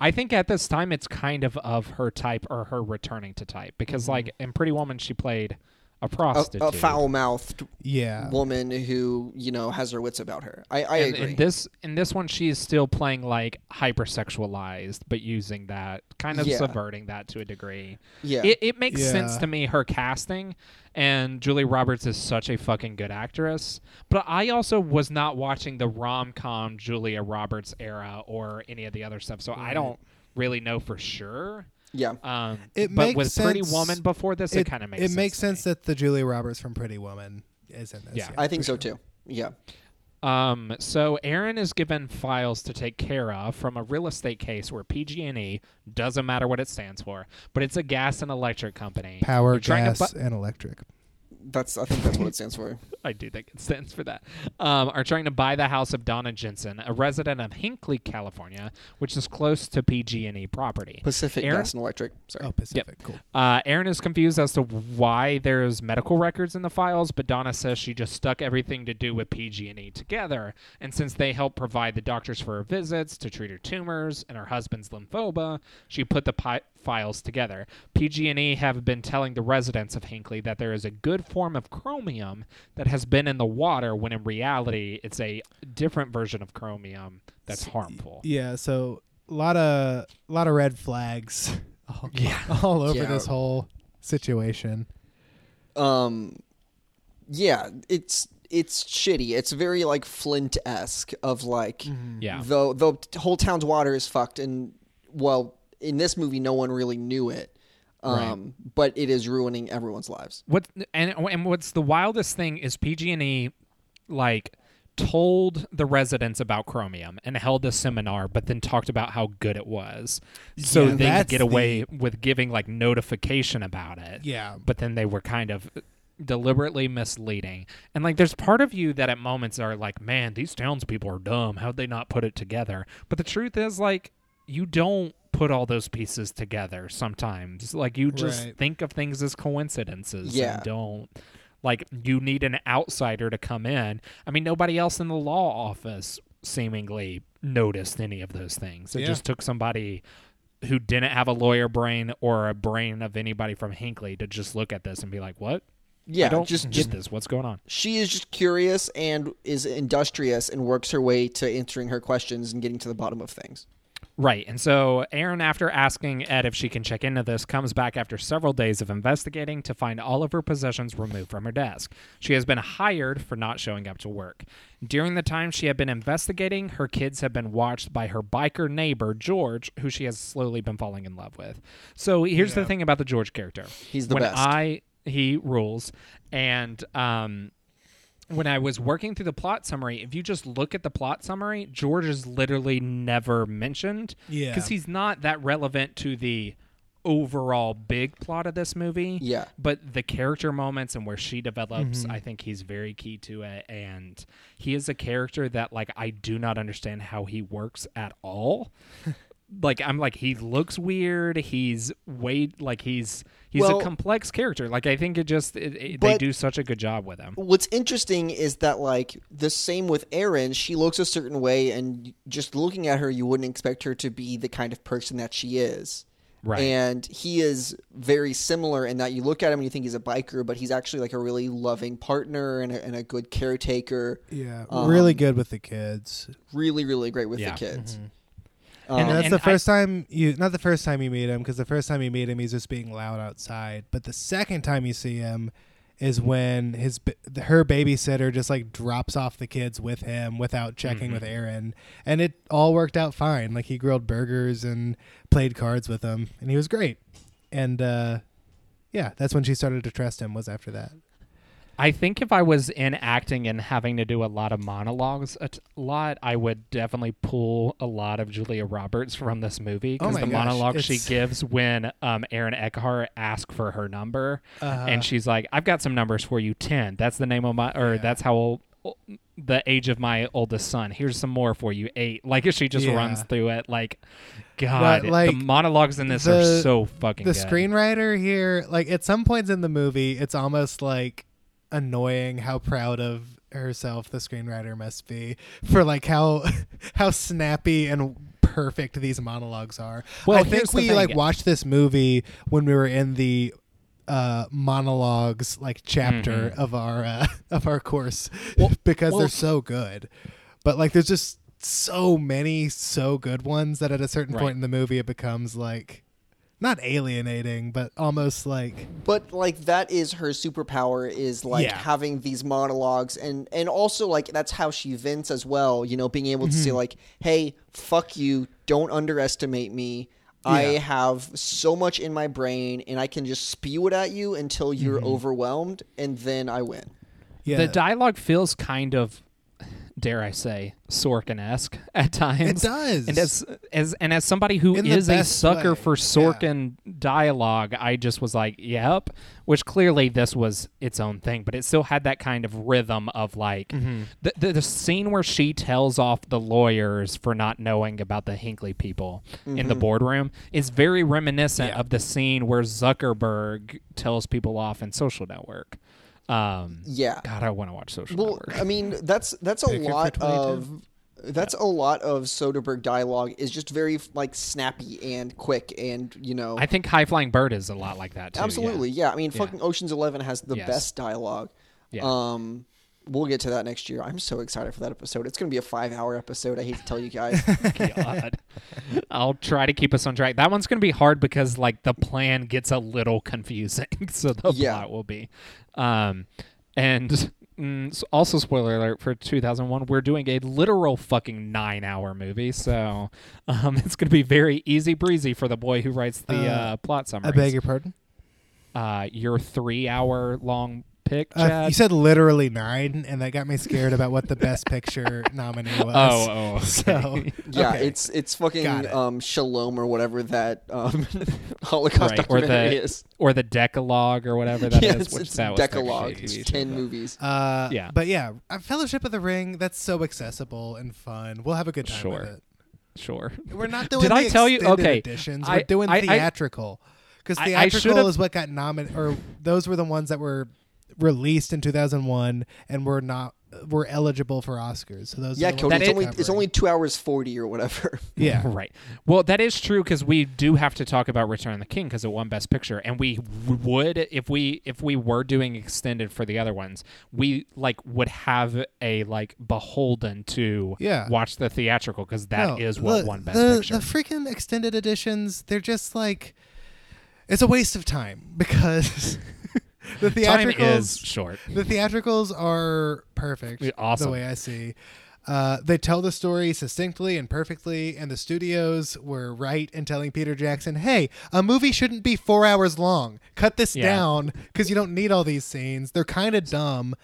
I think at this time it's kind of of her type or her returning to type because like in Pretty Woman she played a A, prostitute. a foul mouthed Yeah. woman who you know has her wits about her. I, I and agree. in this in this one she is still playing like hypersexualized but using that kind of Yeah. subverting that to a degree. yeah, It, it makes sense to me her casting and Julie Roberts is such a fucking good actress. But I also was not watching the rom com Julia Roberts era or any of the other stuff, so I don't really know for sure. Yeah. Um, It but makes with Pretty Woman before this, it, kind of makes it sense makes sense me. that the Julia Roberts from Pretty Woman is in this. Yeah. I think so sure. too. Yeah. Um, so Erin is given files to take care of from a real estate case where PG&E doesn't matter what it stands for, but it's a gas and electric company. Power, They're trying to gas, bu- and electric. That's I think that's what it stands for. [laughs] I do think it stands for that. Um, are trying to buy the house of Donna Jensen, a resident of Hinkley, California, which is close to PG&E property. Pacific Aaron? Gas and Electric. Sorry. Oh, Pacific. Cool. Uh, Erin is confused as to why there's medical records in the files, but Donna says she just stuck everything to do with PG&E together. And since they help provide the doctors for her visits to treat her tumors and her husband's lymphoma, she put the pi- files together. PG&E have been telling the residents of Hinkley that there is a good form of chromium that has been in the water, when in reality it's a different version of chromium that's harmful. Yeah. So a lot of a lot of red flags. [laughs] All, Yeah. all over Yeah. this whole situation. Um, yeah, it's it's shitty. It's very like Flint esque of like Yeah. the the whole town's water is fucked, and well, in this movie, no one really knew it. Um, but it is ruining everyone's lives. What and and what's the wildest thing is PG&E like told the residents about chromium and held a seminar but then talked about how good it was so Yeah, they could that's get the- away with giving like notification about it Yeah. but then they were kind of deliberately misleading and like there's part of you that at moments are like man these townspeople are dumb how'd they not put it together but the truth is like you don't put all those pieces together sometimes like you just Right. think of things as coincidences Yeah. and don't like you need an outsider to come in i mean nobody else in the law office seemingly noticed any of those things it Yeah. just took somebody who didn't have a lawyer brain or a brain of anybody from Hinkley to just look at this and be like, "What? Yeah, I don't just get just this. What's going on?" she is just curious and is industrious and works her way to answering her questions and getting to the bottom of things. Right. And so Erin, after asking Ed if she can check into this, comes back after several days of investigating to find all of her possessions removed from her desk. She has been hired for not showing up to work. During the time she had been investigating, her kids have been watched by her biker neighbor, George, who she has slowly been falling in love with. So here's the thing about the George character. He's the when best. I he rules and um when I was working through the plot summary, if you just look at the plot summary, George is literally never mentioned Yeah. because he's not that relevant to the overall big plot of this movie. Yeah. But the character moments and where she develops, Mm-hmm. I think he's very key to it. And he is a character that, like, I do not understand how he works at all. [laughs] like, I'm like, he looks weird. He's way, like, he's. He's Well- a complex character. Like I think it just it, it, they do such a good job with him. What's interesting is that like the same with Erin, she looks a certain way, and just looking at her, you wouldn't expect her to be the kind of person that she is. Right. And he is very similar in that you look at him and you think he's a biker, but he's actually like a really loving partner and a, and a good caretaker. Yeah. Um, really good with the kids. Really, really great with Yeah. the kids. And- Um, And that's and the I- first time you not the first time you meet him because the first time you meet him he's just being loud outside. But the second time you see him is when his her babysitter just like drops off the kids with him without checking Mhm. with Erin, and it all worked out fine. Like he grilled burgers and played cards with him, and he was great. And uh, yeah, that's when she started to trust him. Was after that. I think if I was in acting and having to do a lot of monologues a t- lot, I would definitely pull a lot of Julia Roberts from this movie Oh because my the gosh, monologue she gives when um, Aaron Eckhart asks for her number, Uh-huh. and she's like, "I've got some numbers for you. Ten. That's the name of my, or Yeah. that's how old." The age of my oldest son. Here's some more for you. Eight. Like she just Yeah. runs through it. Like, God, but, like, the monologues in this are so fucking. the good. screenwriter here like at some points in the movie it's almost like annoying how proud of herself the screenwriter must be for like how [laughs] how snappy and perfect these monologues are Well, i think we like watched this movie when we were in the uh monologues like chapter Mhm. of our uh, [laughs] of our course Well- [laughs] because well- they're so good but like there's just so many so good ones that at a certain Right. point in the movie it becomes like not alienating but almost like But like that is her superpower is like Yeah. having these monologues and and also like that's how she vents as well, you know, being able to Mm-hmm. say like, "Hey, fuck you, don't underestimate me. I have so much in my brain and I can just spew it at you until you're Mm-hmm. overwhelmed and then I win." yeah The dialogue feels kind of, dare I say, Sorkin-esque [laughs] at times. it does And as as and as somebody who In is a sucker way, for yeah. Sorkin dialogue, I just was like, "Yep." Which clearly this was its own thing, but it still had that kind of rhythm of like Mm-hmm. the, the the scene where she tells off the lawyers for not knowing about the Hinkley people in the boardroom is very reminiscent Yeah. of the scene where Zuckerberg tells people off in Social Network. Um, Yeah. God, I want to watch Social Well, Network. I mean, that's that's a Pick it for lot of that's a lot of Soderbergh dialogue is just very like snappy and quick and you know I think High Flying Bird is a lot like that too. absolutely yeah. I mean, Yeah. fucking Ocean's Eleven has the Yes. best dialogue. Yeah. Um, we'll get to that next year. I'm so excited for that episode. It's gonna be a five hour episode. I hate to tell you guys. [laughs] God. I'll try to keep us on track. That one's going to be hard because like the plan gets a little confusing. [laughs] so the Yeah. plot will be. Um, and mm, s- also spoiler alert for 2001, we're doing a literal fucking nine hour movie. So um, [laughs] it's going to be very easy breezy for the boy who writes the uh, Uh, plot summary i beg your pardon uh, your three hour long pick, uh, you said literally nine and that got me scared about what the best [laughs] picture nominee [laughs] was oh, oh, [laughs] okay. so Yeah, okay. it's it's fucking it. um Shalom or whatever that um Holocaust Right, or the- is. or the Decalogue or whatever that is. yeah, it's, which it's that was Decalogue. It's TV show, ten movies. uh Yeah. but yeah uh, fellowship of the ring that's so accessible and fun we'll have a good time Sure. with it Sure. we're not doing Did the I tell you- okay, editions we're doing I- I- theatrical because I- I theatrical is what got nominated or those were the ones that were released in 2001 and were not were eligible for Oscars so those Yeah, are the Cody, it's only it's only two hours forty or whatever. [laughs] [laughs] yeah Right. Well, that is true because we do have to talk about Return of the King because it won Best Picture, and we would if we if we were doing extended for the other ones, we like would have a like beholden to Yeah. watch the theatrical because that is No, what the, won Best the, Picture. The freaking extended editions, they're just like it's a waste of time [laughs] because the Time theatricals is short. the theatricals are perfect. Awesome. The way I see. Uh, they tell the story succinctly and perfectly, and the studios were right in telling Peter Jackson, "Hey, a movie shouldn't be four hours long. Cut this Yeah. down because you don't need all these scenes. They're kind of dumb."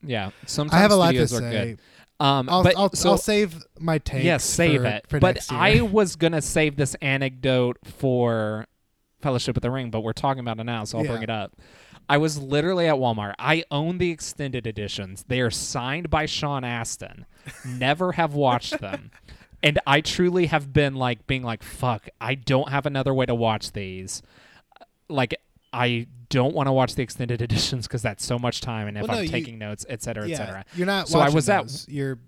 Yeah. Sometimes I have a lot to say. Um, I'll, but I'll, so, I'll save my take. Yes, save for, it. For but. I was gonna save this anecdote for Fellowship of the Ring, but we're talking about it now, so I'll bring it up. I was literally at Walmart. I own the extended editions. They are signed by Sean Astin. Never have watched them. [laughs] And I truly have been like being like, fuck, I don't have another way to watch these. Uh, like I don't want to watch the extended [laughs] editions because that's so much time and if Well, no, I'm you- taking notes, et cetera, et yeah, cetera. You're not. So I was at- those. You're.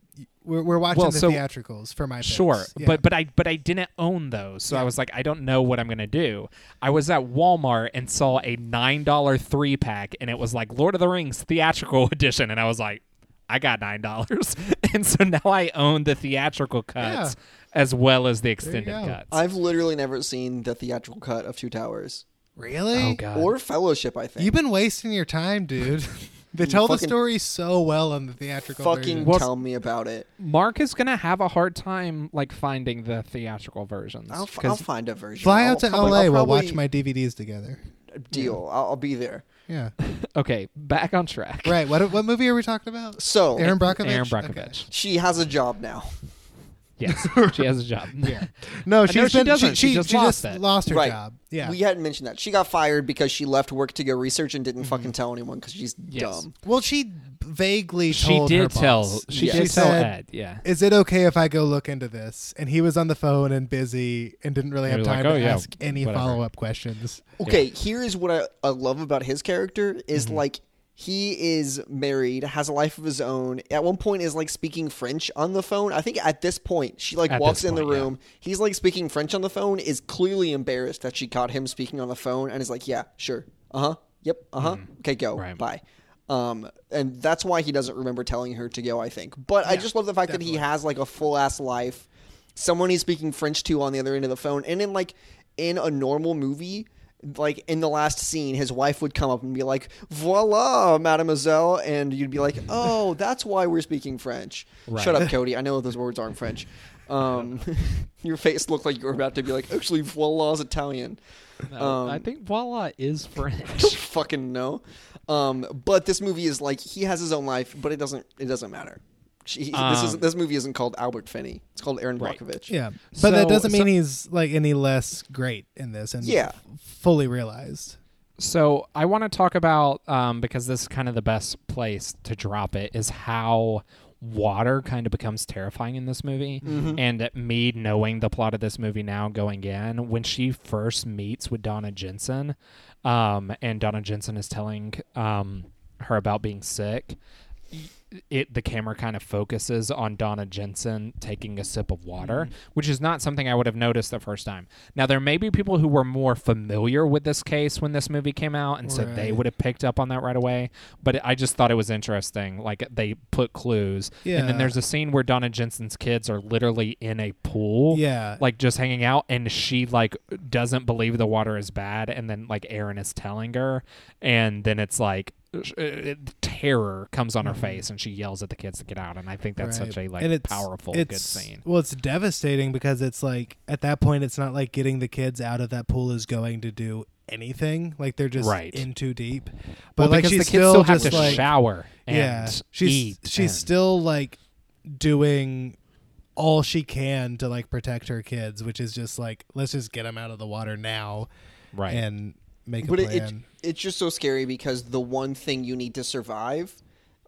We're, we're watching Well, the so- theatricals for my picks. Sure, Yeah. but but I but I didn't own those, so I was like, I don't know what I'm gonna do. I was at Walmart and saw a nine dollar three pack, and it was like Lord of the Rings theatrical [laughs] edition, and I was like, I got nine dollars, [laughs] and so now I own the theatrical cuts as well as the extended cuts. I've literally never seen the theatrical cut of Two Towers really, oh god, or Fellowship. I think you've been wasting your time, dude. [laughs] they tell the fucking- story so well on the theatrical fucking version. tell me about it. Mark is gonna have a hard time like finding the theatrical versions. I'll, f- 'cause- I'll find a version. Fly I'll out to probably- LA. I'll We'll probably- watch my DVDs together. Uh, deal. I'll, I'll be there. Yeah. [laughs] Okay, back on track. Right. What what movie are we talking about? So Erin Brockovich. Erin Okay. Brockovich. she has a job now. Yes, [laughs] she has a job. Yeah. [laughs] No, she's no, she been, doesn't. She, She she, just she lost just lost her Right. job. Yeah. We hadn't mentioned that. She got fired because she left work to go research and didn't fucking tell anyone because she's Yes. dumb. well, she vaguely She told her did tell. She Yeah. did She tell said, Ed. Yeah. Is it okay if I go look into this? And he was on the phone and busy and didn't really He have time like, to "Oh, yeah, ask any follow up questions. Okay, here is what I, I love about his character is Mm-hmm. like he is married, has a life of his own. At one point is like speaking French on the phone. I think at this point she like At walks in the point, yeah. room. He's like speaking French on the phone is clearly embarrassed that she caught him speaking on the phone and is like, "Yeah, sure. Uh-huh. Yep. Uh-huh. Okay, go. Right. Bye." Um and that's why he doesn't remember telling her to go, I think. But I just love the fact that he has like a full ass life. Someone he's speaking French to on the other end of the phone and in like in a normal movie like in the last scene, his wife would come up and be like, "Voila, mademoiselle," and you'd be like, "Oh, that's why we're speaking French." Shut up, [laughs] Cody. I know those words aren't French. Um, [laughs] your face looked like you were about to be like, "Actually, voila is Italian." No, Um, I think voila is I [laughs] don't French. fucking know. Um, but this movie is like he has his own life, but it doesn't. It doesn't matter. She, this is Um, this movie isn't called Albert Finney. It's called Erin Right. Brockovich. Yeah. But that doesn't mean so- he's like any less great in this and Yeah. f- fully realized. So I want to talk about um, because this is kind of the best place to drop it is how water kind of becomes terrifying in this movie and me knowing the plot of this movie now going in when she first meets with donna jensen um, and donna jensen is telling um, her about being sick it the camera kind of focuses on Donna Jensen taking a sip of water, mm-hmm. which is not something I would have noticed the first time. Now there may be people who were more familiar with this case when this movie came out, and so they would have picked up on that right away. But I just thought it was interesting, like they put clues, and then there's a scene where Donna Jensen's kids are literally in a pool, Yeah. like just hanging out, and she like doesn't believe the water is bad, and then like Erin is telling her, and then it's like. Uh, terror comes on her face and she yells at the kids to get out and i think that's Right. such a like And it's- powerful it's, good scene Well, it's devastating because it's like at that point, it's not like getting the kids out of that pool is going to do anything. Like they're just Right. in too deep. well, But like because she's the kids still, still have just to like shower and yeah, she's eat she's and- still like doing all she can to like protect her kids, which is just like let's just get them out of the water now right and make but a it, it, plan. It's just so scary because the one thing you need to survive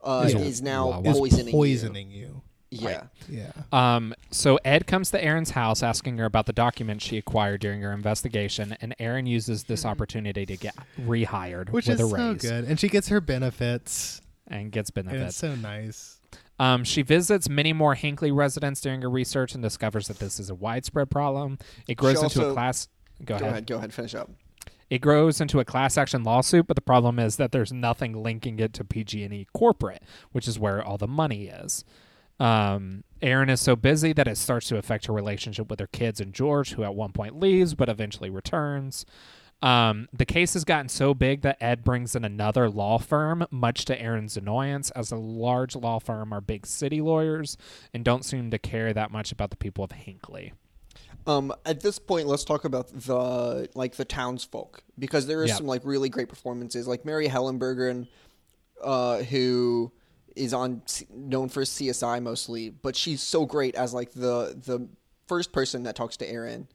uh, Is is, now water. Is poisoning. you. poisoning you. Yeah. Yeah. Um, so Ed comes to Erin's house asking her about the documents she acquired during her investigation, and Erin uses this opportunity to get rehired Which with is a so good. And she gets her benefits. and gets And it's benefits. so nice. Um, she visits many more Hinkley residents during her research and discovers that this is a widespread problem. It grows She into a class. Go, Go ahead. ahead. Go ahead. Finish up. It grows into a class action lawsuit, but the problem is that there's nothing linking it to PG&E corporate, which is where all the money is. Um, Erin is so busy that it starts to affect her relationship with her kids and George, who at one point leaves but eventually returns. Um, the case has gotten so big that Ed brings in another law firm, much to Erin's annoyance, as a large law firm are big city lawyers and don't seem to care that much about the people of Hinkley. Um, at this point, let's talk about the like the townsfolk because there is Yeah. some like really great performances, like Marg Helgenberger, uh, who is on known for CSI mostly, but she's so great as like the the first person that talks to Erin.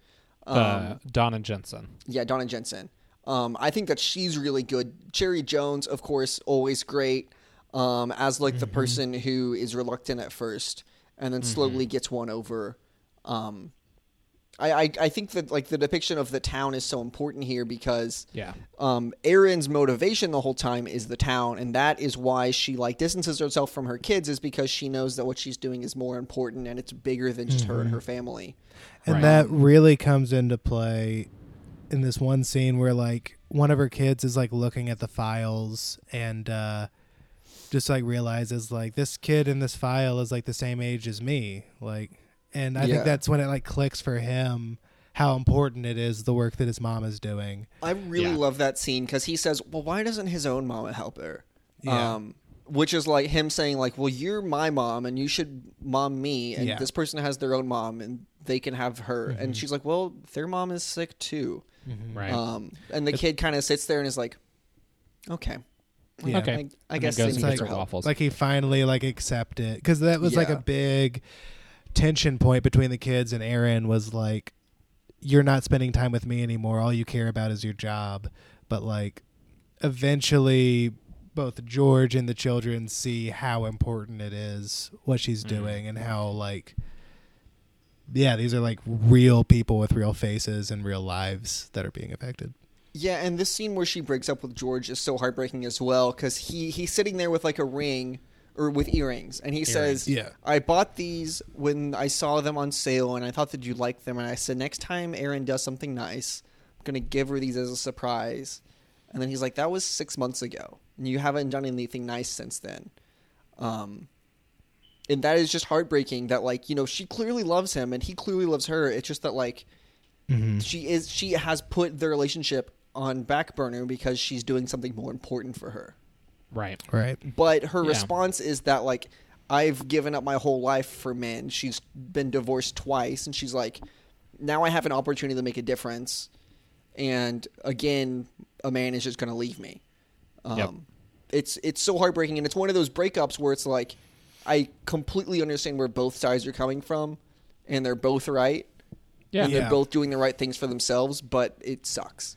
Um, Uh, Donna Jensen. yeah, Donna Jensen. Um, I think that she's really good. Cherry Jones, of course, always great. Um, as like the person who is reluctant at first and then slowly gets won over. Um, I, I I think that like the depiction of the town is so important here because Yeah. um, Erin's motivation the whole time is the town, and that is why she like distances herself from her kids is because she knows that what she's doing is more important and it's bigger than just her and her family. And Right. that really comes into play in this one scene where like one of her kids is like looking at the files and uh just like realizes like this kid in this file is like the same age as me. Like and I Yeah. think that's when it like clicks for him how important it is the work that his mom is doing. I really Yeah. love that scene because he says, "Well, why doesn't his own mama help her?" Yeah. Um, which is like him saying, "Like, well, you're my mom, and you should mom me, and Yeah. this person has their own mom, and they can have her." Mm-hmm. And she's like, "Well, their mom is sick too." Right. Um, and the kid kind of sits there and is like, "Okay, Yeah. Okay. I, I guess goes they and need gets your her help." waffles. Like he finally like accepted because that was like a big tension point between the kids and Erin was like, "You're not spending time with me anymore. All you care about is your job." But like, eventually, both George and the children see how important it is what she's Mhm. doing and how like. Yeah, these are like real people with real faces and real lives that are being affected. Yeah, and this scene where she breaks up with George is so heartbreaking as well because he he's sitting there with like a ring or with earrings, and he says, Yeah. I bought these when I saw them on sale, and I thought that you'd like them, and I said next time Erin does something nice, I'm gonna give her these as a surprise." And then he's like, "That was six months ago, and you haven't done anything nice since then." Um, and that is just heartbreaking. That like you know she clearly loves him, and he clearly loves her. It's just that like Mm-hmm. she is she has put their relationship on back burner because she's doing something more important for her. Right. Right. But her Yeah. response is that like I've given up my whole life for men. She's been divorced twice and she's like now I have an opportunity to make a difference and again a man is just going to leave me. Um Yep. it's it's so heartbreaking and it's one of those breakups where it's like I completely understand where both sides are coming from and they're both right Yeah. and Yeah. they're both doing the right things for themselves, but it sucks.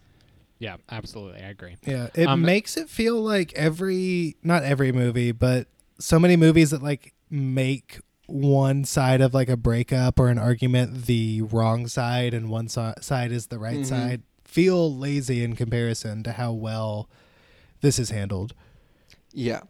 Yeah, absolutely. I agree. Yeah, it Um, makes it feel like every not every movie, but so many movies that like make one side of like a breakup or an argument the wrong side and one si- side is the right Mhm. side feel lazy in comparison to how well this is handled. Yeah.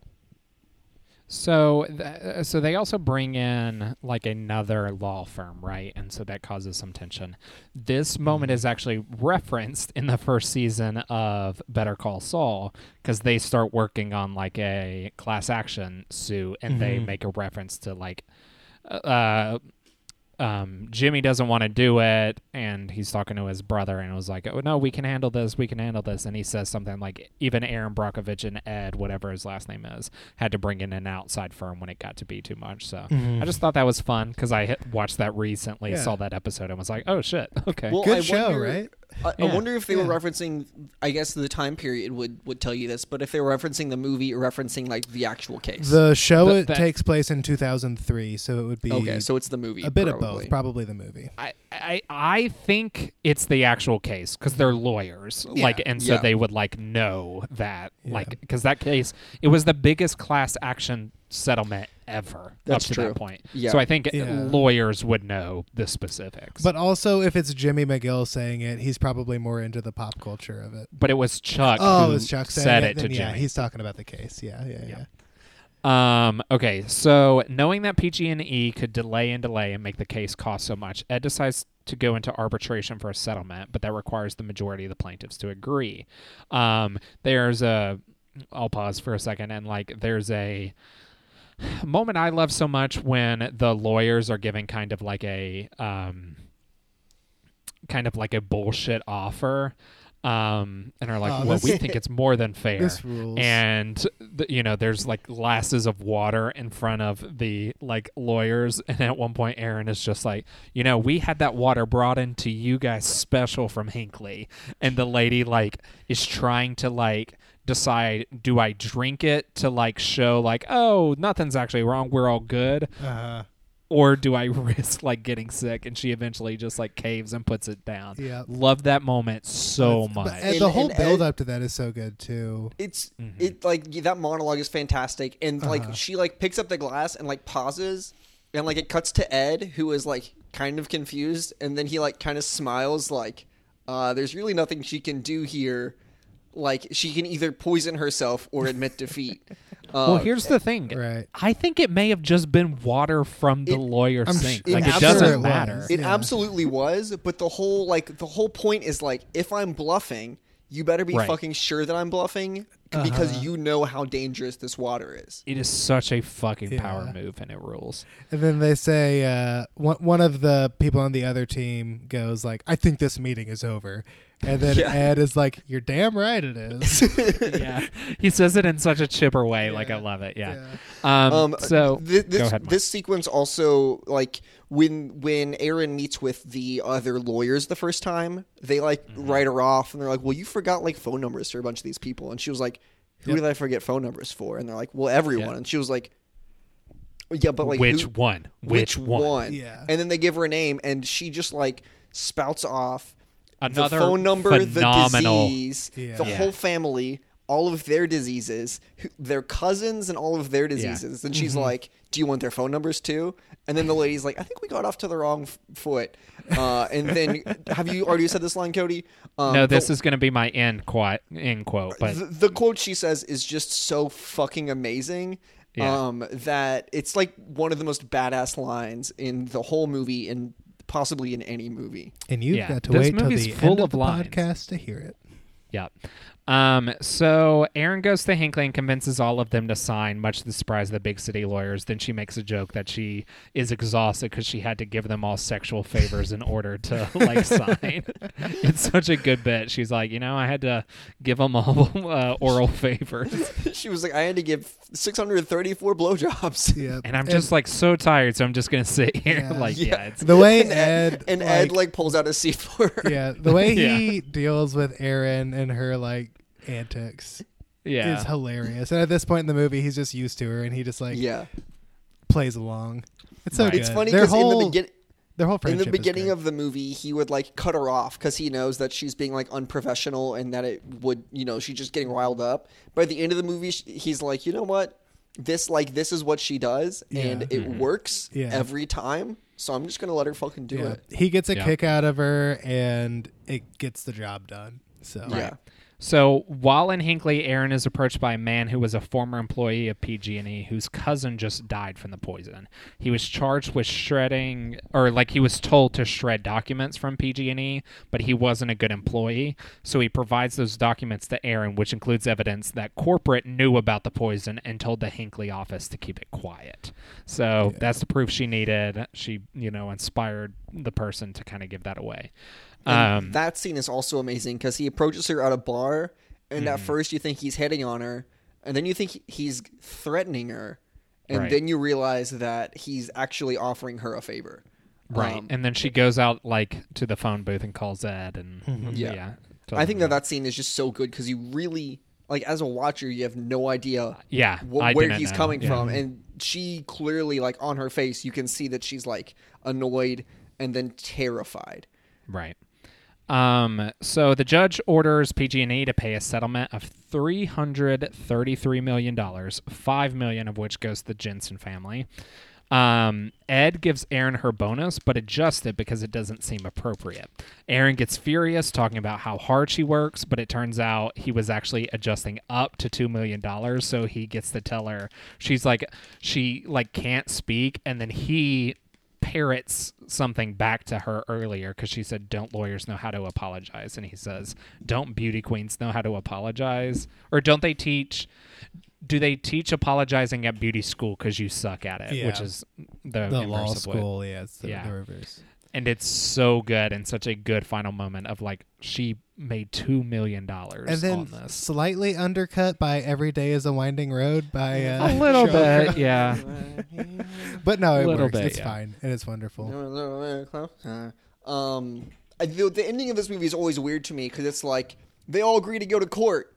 So, th- so they also bring in like another law firm, right? And so that causes some tension. This moment is actually referenced in the first season of Better Call Saul because they start working on like a class action suit, and they Mhm. make a reference to like, uh, um, Jimmy doesn't want to do it, and he's talking to his brother, and it was like, "Oh no, we can handle this. We can handle this." And he says something like, "Even Erin Brockovich and Ed, whatever his last name is, had to bring in an outside firm when it got to be too much." So Mhm. I just thought that was fun because I hit, watched that recently, Yeah. saw that episode, and was like, "Oh shit, [laughs] okay." Well, Good I show, wonder- right? I, I wonder if they Yeah. were referencing. I guess the time period would would tell you this, but if they were referencing the movie or referencing like the actual case. The show The- it that- takes place in 2003, so it would be okay, so it's the movie. a bit probably. of both, probably the movie. I, I I think it's the actual case because they're lawyers, Yeah. like, and so Yeah. they would like know that, Yeah. like, because that case it was the biggest class action settlement ever That's up to true. that point. Yeah. So I think Yeah. lawyers would know the specifics. But also, if it's Jimmy McGill saying it, he's probably more into the pop culture of it. but it was Chuck. Oh, who it was Chuck said it, it to then yeah, Jimmy. he's talking about the case. Yeah, yeah, Yeah. yeah. Um, okay, so knowing that PG&E could delay and delay and make the case cost so much, Ed decides to go into arbitration for a settlement, but that requires the majority of the plaintiffs to agree. Um, there's a I'll pause for a second and like there's a moment I love so much when the lawyers are giving kind of like a um kind of like a bullshit offer um and are like Oh, well we think it's more than [laughs] fair. and th- you know there's like glasses of water in front of the like lawyers and at one point erin is just like you know we had that water brought into you guys special from hinkley and the lady like is trying to like decide do i drink it to like show like oh nothing's actually wrong we're all good uh, or do i [laughs] risk like getting sick and she eventually just like caves and puts it down yeah. love that moment so But- much and And- the whole and Ed- build up to that is so good too. It's Mhm. it like that monologue is fantastic, and Uh-huh. like she like picks up the glass and like pauses, and like it cuts to Ed who is like kind of confused, and then he like kind of smiles like, uh, "There's really nothing she can do here." Like she can either poison herself or admit defeat. Uh, [laughs] well here's the thing Right. I think it may have just been water from the It- lawyer I'm sink. sh- like I'm it doesn't it matter. was. It Yeah. absolutely was, but the whole like the whole point is like if I'm bluffing, you better be Right. fucking sure that I'm bluffing because Uh-huh. you know how dangerous this water is. It is such a fucking power move, and it rules. And then they say uh, one one of the people on the other team goes like, "I think this meeting is over," And then Yeah. Ed is like, "You're damn right it is." [laughs] yeah, he says it in such a chipper way. Like I love it. Yeah. Um, Um, so thi- this, go ahead, this sequence also like when when Erin meets with the other lawyers the first time, they like Mm-hmm. write her off and they're like, "Well, you forgot like phone numbers for a bunch of these people," and she was like, "Who Yep. did I forget phone numbers for?" And they're like, "Well, everyone," Yeah. and she was like, "Yeah, but like which who- one? which one?" Yeah. And then they give her a name, and she just like spouts off Another the phone number, phenomenal. the disease, Yeah. the Yeah. whole family, all of their diseases, their cousins, and all of their diseases. And Mm-hmm. she's like, "Do you want their phone numbers too?" And then the lady's like, "I think we got off to the wrong f- foot." Uh, and then, [laughs] have you already said this line, Cody? Um, no, this the, is going to be my end quote. End quote. But the, the quote she says is just so fucking amazing. Yeah. Um, that it's like one of the most badass lines in the whole movie, and possibly in any movie. And you've Yeah, got to this wait till movie's the full end of, of the lines. podcast to hear it. Yeah. Um, so Erin goes to Hinkley and convinces all of them to sign, much to the surprise of the big city lawyers. Then she makes a joke that she is exhausted because she had to give them all sexual favors in order to [laughs] like sign. it's such a good bit. She's like, you know, I had to give them all uh, oral favors, [laughs] she was like, "I had to give 634 blowjobs." Yeah. and I'm just like so tired, so I'm just gonna sit here. Yeah. [laughs] like, yeah, Yeah. it's the way and Ed and Ed like pulls out a C4. yeah, the way Yeah. he deals with Erin and her like antics yeah. is hilarious. And at this point in the movie, he's just used to her, and he just like yeah. plays along. It's so Right. good. It's funny Their because in whole the begin their whole in the beginning of the movie, he would like cut her off because he knows that she's being like unprofessional and that it would, you know, she's just getting riled up. But at the end of the movie, he's like, you know what? This like this is what she does, and Yeah. it mm-hmm. works Yeah. every time. So I'm just gonna let her fucking do yeah. it. he gets a Yeah. kick out of her, and it gets the job done. So Yeah. So while in Hinkley, Erin is approached by a man who was a former employee of PG&E whose cousin just died from the poison. He was charged with shredding, or like he was told to shred documents from PG&E, but he wasn't a good employee. So he provides those documents to Erin, which includes evidence that corporate knew about the poison and told the Hinkley office to keep it quiet. So that's the proof she needed. She, you know, inspired the person to kind of give that away. And Um, that scene is also amazing because he approaches her at a bar, and Mm-hmm. at first you think he's hitting on her, and then you think he's threatening her, and Right. then you realize that he's actually offering her a favor. Right. Um, and then she goes out like to the phone booth and calls Ed and Yeah. yeah. I think that that scene is just so good because you really like as a watcher you have no idea yeah, wh- where he's know. coming Yeah. from, and she clearly like on her face you can see that she's like annoyed and then terrified. Right. Um, so the judge orders PG&E to pay a settlement of three hundred thirty-three million dollars, five million of which goes to the Jensen family. Um, Ed gives Erin her bonus, but adjusts it because it doesn't seem appropriate. Erin gets furious, talking about how hard she works, but it turns out he was actually adjusting up to two million dollars. So he gets to tell her she's like she like can't speak, and then he parrots something back to her earlier because she said, "Don't lawyers know how to apologize?" And he says, "Don't beauty queens know how to apologize, or don't they teach?" Do they teach apologizing at beauty school because you suck at it? Which is the, the law school, yeah, it's the, Yeah. the reverse. And it's so good and such a good final moment of like she made two million dollars And then on this. slightly undercut by "Every Day Is a Winding Road" by uh, A little Sheryl Crow. bit, yeah. [laughs] but no, it works. bit, it's yeah. fine and it's wonderful. Um, I, the, the ending of this movie is always weird to me because it's like they all agree to go to court.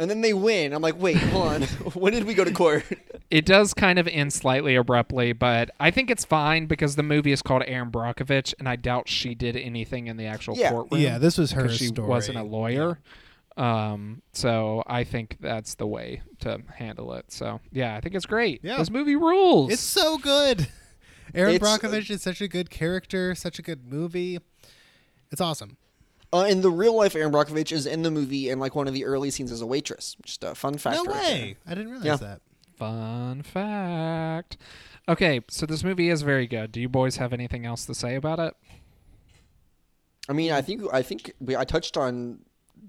And then they win. I'm like, wait, hold on. [laughs] [laughs] when did we go to court? It does kind of end slightly abruptly, but I think it's fine because the movie is called Erin Brockovich, and I doubt she did anything in the actual Yeah. courtroom. Yeah, this was her because she story. wasn't a lawyer. Um, so I think that's the way to handle it. So yeah, I think it's great. Yeah. This movie rules. It's so good. Erin It's- Brockovich is such a good character, such a good movie. It's awesome. Uh, in the real life, Erin Brockovich is in the movie in like one of the early scenes as a waitress. Just a fun fact. No right way. I didn't realize Yeah. that. Fun fact. Okay, so this movie is very good. Do you boys have anything else to say about it? I mean, I think I think we, I touched on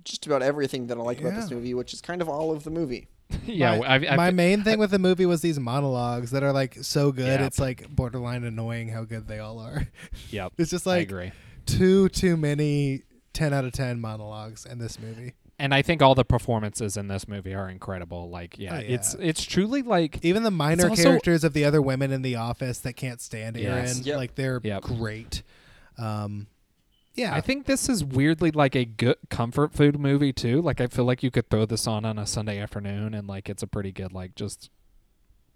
just about everything that I like about this movie, which is kind of all of the movie. [laughs] yeah, my, I've, I've, my main thing with the movie was these monologues that are like so good. Yeah. It's like borderline annoying how good they all are. yep. [laughs] It's just I like agree. too too many ten out of ten monologues in this movie. and I think all the performances in this movie are incredible. Like, yeah, Oh, yeah. it's it's truly like Even the minor also- characters of the other women in the office that can't stand Erin, Yes. Yep. like they're Yep. great. Um, yeah, I think this is weirdly like a good comfort food movie too. Like I feel like you could throw this on on a Sunday afternoon and like it's a pretty good like just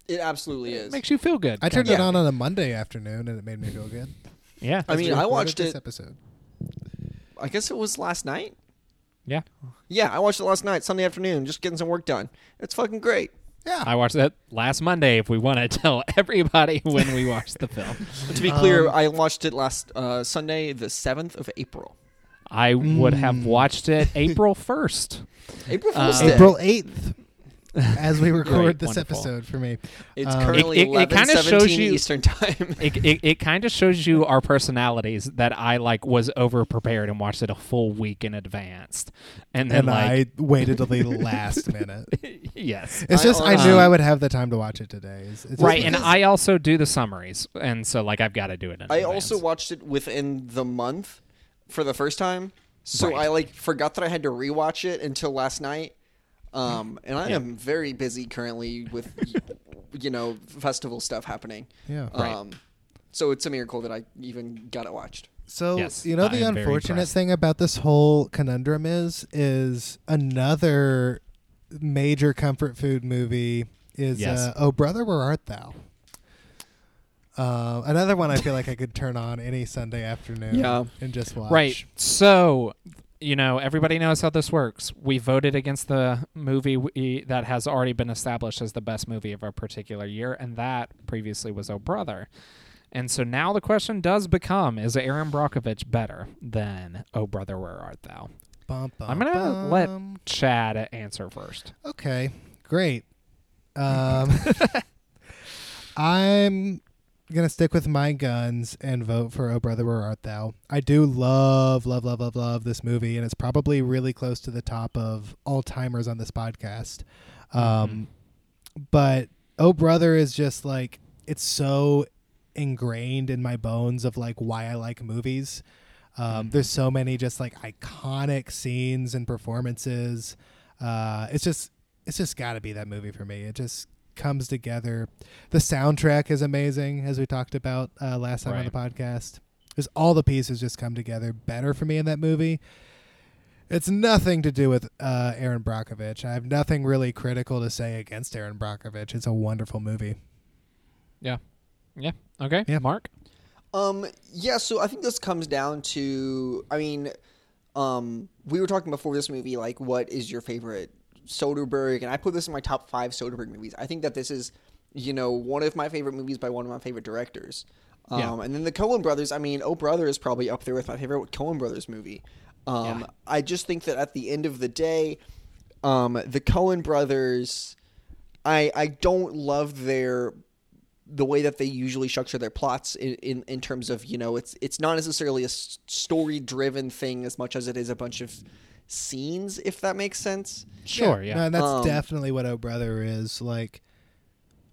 It absolutely it is. makes you feel good. I turned kinda. it on on a Monday afternoon and it made me feel good. Yeah. I mean, I recorded watched this it- episode. I guess it was last night. Yeah. Yeah, I watched it last night, Sunday afternoon, just getting some work done. It's fucking great. Yeah, I watched that last Monday if we want to [laughs] tell everybody when we watched the film. To be clear, Um, I watched it last uh, Sunday, the seventh of April. I would have Mm. watched it April 1st. April Uh, Fool's Day. April eighth, [laughs] as we record Great, this wonderful. episode for me. It's Um, currently It- it- it eleven kinda shows you- Eastern time. [laughs] It, it, it kind of shows you our personalities that I like was over prepared and watched it a full week in advance. And then And like I waited till the [laughs] last minute. yes. It's I just I honestly- knew I would have the time to watch it today. It's, it's Right, and I also do the summaries, and so like I've got to do it. In I advance. also watched it within the month for the first time, so Right. I like forgot that I had to rewatch it until last night. Um, and I Yeah. am very busy currently with, you know, festival stuff happening. yeah. Right. Um, so it's a miracle that I even got it watched. So Yes, you know I the unfortunate thing about this whole conundrum is is another major comfort food movie is Yes. uh, Oh Brother Where Art Thou? Uh, another one I feel like I could turn on any Sunday afternoon [laughs] Yeah. and just watch. Right. So, you know, everybody knows how this works. We voted against the movie we, that has already been established as the best movie of our particular year, and that previously was Oh Brother. And so now the question does become is Erin Brockovich better than Oh Brother, Where Art Thou? Bum, bum, I'm gonna let- Chad answer first. Okay, great. Um, [laughs] I'm gonna stick with my guns and vote for "Oh Brother, Where Art Thou." I do love, love, love, love, love this movie, and it's probably really close to the top of all timers on this podcast. Um, But "Oh Brother" is just like it's so ingrained in my bones of like why I like movies. Um, Mhm. There's so many just like iconic scenes and performances. Uh, it's just it's just got to be that movie for me. It just comes together. The soundtrack is amazing, as we talked about uh, last time on the podcast. Just all the pieces just come together better for me in that movie. It's nothing to do with uh, Erin Brockovich. I have nothing really critical to say against Erin Brockovich. It's a wonderful movie. Yeah. Yeah. Okay. Yeah. Mark? Um, yeah, so I think this comes down to, I mean, um, we were talking before this movie, like, what is your favorite Soderbergh? And I put this in my top five Soderbergh movies. I think that this is, you know, one of my favorite movies by one of my favorite directors. Um, Yeah. and then the Coen brothers, I mean, Oh Brother is probably up there with my favorite Coen brothers movie. Um, Yeah. I just think that at the end of the day, um, the Coen brothers, I I don't love their the way that they usually structure their plots in, in, in terms of you know it's it's not necessarily a story driven thing as much as it is a bunch of scenes if that makes sense Sure, yeah. No, that's Um, definitely what Oh Brother is like.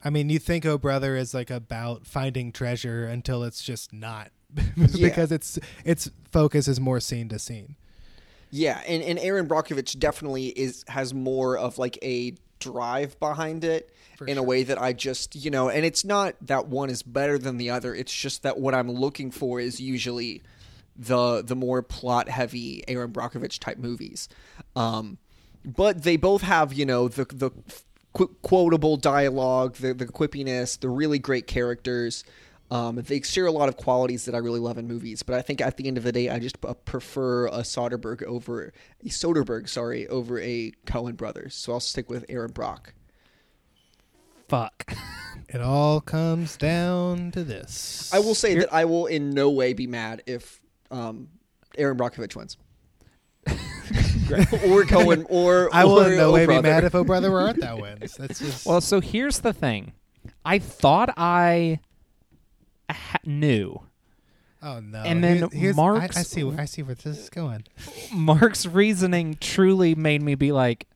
I mean, you think Oh Brother is like about finding treasure until it's just not, [laughs] because its its focus is more scene to scene. yeah and, and erin brockovich definitely is has more of like a drive behind it For in a way that i just you know and it's not that one is better than the other it's just that what i'm looking for is usually the the more plot heavy erin brockovich type movies um but they both have you know the the qu- quotable dialogue the the quippiness the really great characters um, they share a lot of qualities that I really love in movies, but I think at the end of the day, I just uh, prefer a Soderbergh over a Soderbergh, sorry, over a Coen brothers. So I'll stick with Erin Brock. Fuck. [laughs] It all comes down to this. I will say that I will in no way be mad if um, Erin Brockovich wins. [laughs] or Coen, or I will or in no way be mad if Oh Brother Where Art Thou wins. That's just Well, so here's the thing. I thought I ha- knew. oh no. and then Here- here's- Mark's- I, I see. I see where this is going. Mark's reasoning truly made me be like,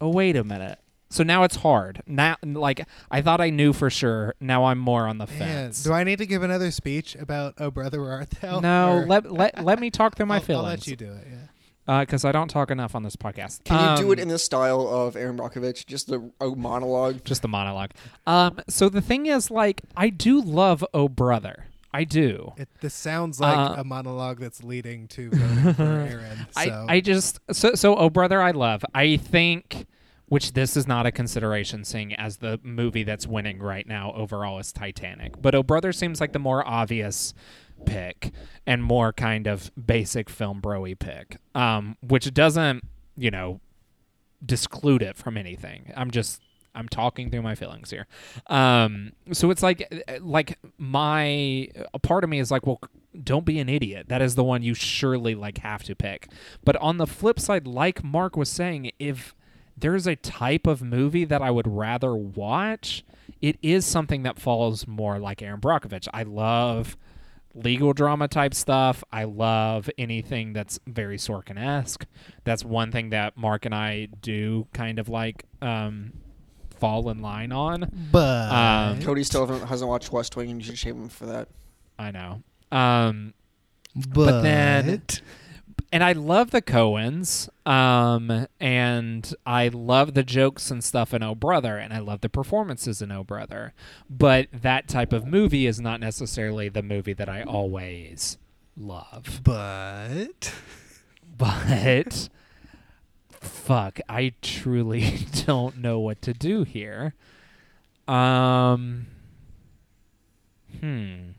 "Oh, wait a minute." So now it's hard. Now, like I thought I knew for sure. Now I'm more on the Man, fence. do I need to give another speech about Oh Brother Where Art Thou? no, Or- let let let me talk through my I'll, feelings. I'll let you do it. Yeah. because I don't talk enough on this podcast. Can you do it Um, in the style of Erin Brockovich? Just a, a monologue. just the monologue? Um, so the thing is, like, I do love Oh Brother. I do. It, this sounds like Uh, a monologue that's leading to voting for [laughs] Erin. So. I, I just so so oh brother I love I think which this is not a consideration seeing as the movie that's winning right now overall is Titanic but oh brother seems like the more obvious pick and more kind of basic film broy pick um which doesn't you know disclude it from anything I'm just I'm talking through my feelings here. Um, so it's like, like my a part of me is like, well, don't be an idiot. That is the one you surely like have to pick. But on the flip side, like Mark was saying, if there's a type of movie that I would rather watch, it is something that falls more like Erin Brockovich. I love legal drama type stuff. I love anything that's very Sorkin esque. That's one thing that Mark and I do kind of like um, fall in line on. but Um, Cody still hasn't watched West Wing, and you should shame him for that. I know. Um, but, then- and I love the Coens, um, and I love the jokes and stuff in Oh Brother, and I love the performances in Oh Brother. But that type of movie is not necessarily the movie that I always love. but But fuck, I truly [laughs] don't know what to do here. Um, hmm.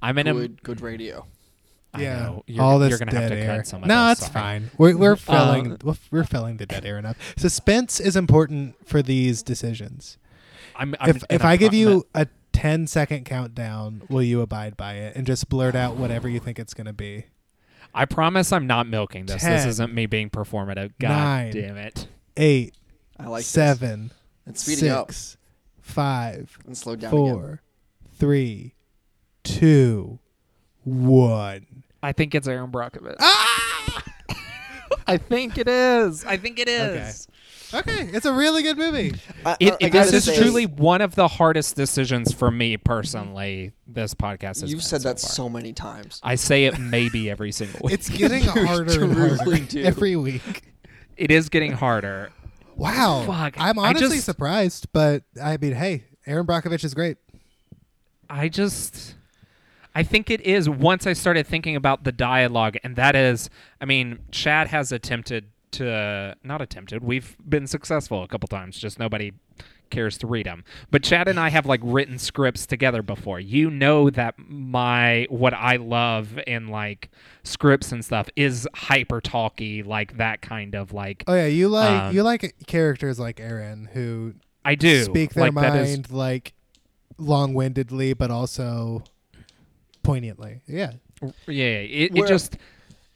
I'm in a Good, good radio. I yeah, know. You're, all this you're gonna have dead to air. cut some of no, this, it's sorry. fine. We're we're filling Um, we're- we're filling the dead air enough. Suspense is important for these decisions. I'm, I'm, if and if I'm I give pro- you a 10 second countdown, will you abide by it and just blurt out whatever you think it's going to be? I promise I'm not milking this. This Ten. isn't me being performative. God Nine. damn it. Eight, I like this. seven, It's speeding up six, five, and slow down again. four, three, two, one. I think it's Erin Brockovich. Ah! I think it is. I think it is. Okay. Okay, it's a really good movie. I, It, I- I it- this is say, truly one of the hardest decisions for me personally. This podcast has You've been said that far. so many times. I say it maybe every single week. It's getting [laughs] harder and harder every week. it is getting harder. Wow. Fuck, I'm honestly just- surprised, but I mean, hey, Erin Brockovich is great. I just I think it is once I started thinking about the dialogue and that is I mean Chad has attempted to not attempted we've been successful a couple times just nobody cares to read them but Chad and I have like written scripts together before. You know that my what I love in like scripts and stuff is hyper talky like that kind of like Oh yeah, you like Um, you like characters like Erin who I do. speak their like that is mind like long-windedly, but also poignantly. Yeah. yeah it, it Where- just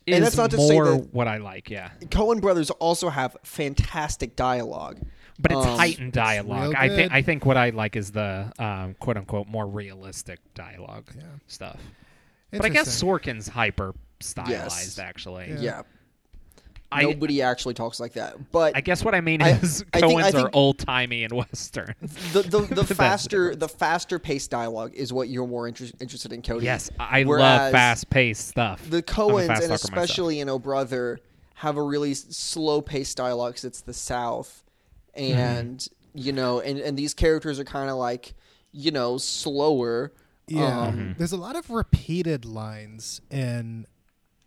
is and that's not to say more that- what I like yeah Coen brothers also have fantastic dialogue. but it's Um, heightened dialogue. real I good. think I think what I like is the um, quote unquote more realistic dialogue Yeah. stuff. But I guess Interesting. Sorkin's hyper stylized Yes. actually. Yeah. Yeah. I Nobody actually talks like that. But I guess what I mean I- is I think- Coen's I are think- old timey and western. the the, [laughs] the the faster the faster paced dialogue is what you're more inter- interested in, Cody. yes, I love fast paced stuff. The I'm Coens and talker myself. especially in Oh Brother have a really slow paced dialogue because it's the South, and you know, and and these characters are kind of like you know slower. Yeah. Um, Mm-hmm. There's a lot of repeated lines in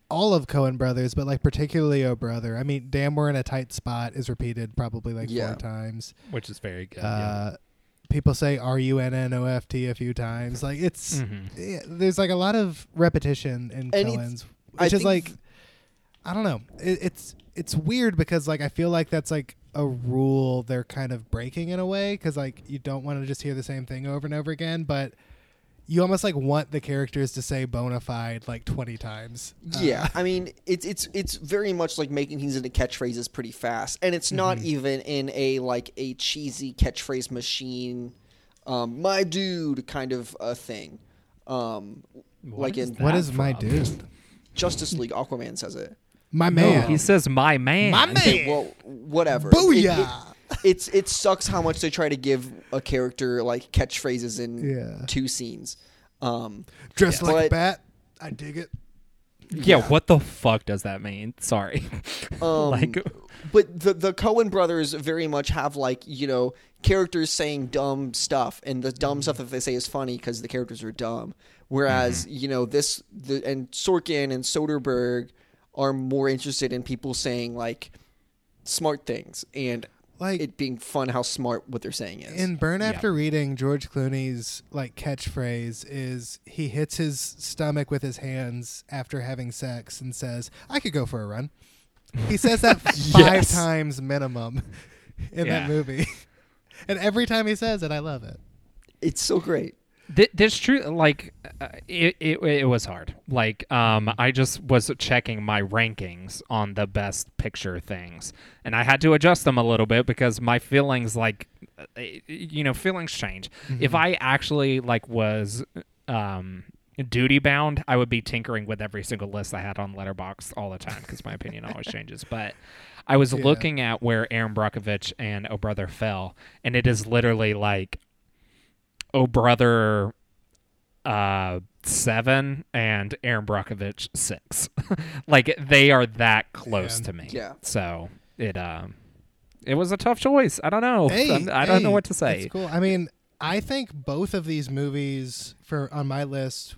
all of Coen brothers, but like particularly Oh Brother. I mean, damn we're in a tight spot is repeated probably like Yeah. four times. which is very good. yeah. Uh people say R U N N O F T a few times. Like it's Mhm. yeah, there's like a lot of repetition in And it's- Coen's, I which is think like I don't know. It, it's it's weird because like I feel like that's like a rule they're kind of breaking in a way because like you don't want to just hear the same thing over and over again, but you almost like want the characters to say bona fide like 20 times. Uh, Yeah, I mean, it's it's it's very much like making things into catchphrases pretty fast, and it's not Mm-hmm. even in a like a cheesy catchphrase machine, um, my dude kind of a thing. Um, What like in that what is my dude? Justice League, Aquaman says it. My No, man. he says my man. My [laughs] man. Okay, well, whatever. Booyah! It, it, it's it sucks how much they try to give a character like catchphrases in Yeah. two scenes. Um, Dressed Yeah. like a But- bat. I dig it. Yeah, Yeah. what the fuck does that mean? [laughs] Sorry. Um, like but the the Coen brothers very much have like you know characters saying dumb stuff, and the dumb stuff that they say is funny because the characters are dumb. Whereas you know this the and Sorkin and Soderbergh are more interested in people saying like smart things and Like it being fun how smart what they're saying is. in Burn Yeah. After Reading, George Clooney's like catchphrase is he hits his stomach with his hands after having sex and says, "I could go for a run." He says that [laughs] five times minimum in Yeah. that movie, [laughs] and every time he says it, I love it. it's so great. Th- this true like uh, it, it it was hard. Like um i just was checking my rankings on the best picture things and i had to adjust them a little bit because my feelings like uh, you know feelings change. If i actually like was um duty bound i would be tinkering with every single list i had on Letterboxd all the time because my opinion always changes. But i was Yeah. looking at where erin brockovich and oh brother fell and it is literally like Oh Brother uh seven and Erin Brockovich six. [laughs] like they are that close Man. to me. Yeah. So it um it was a tough choice. I don't know. Hey, I'm- don't know what to say. It's cool. I mean, I think both of these movies for on my list.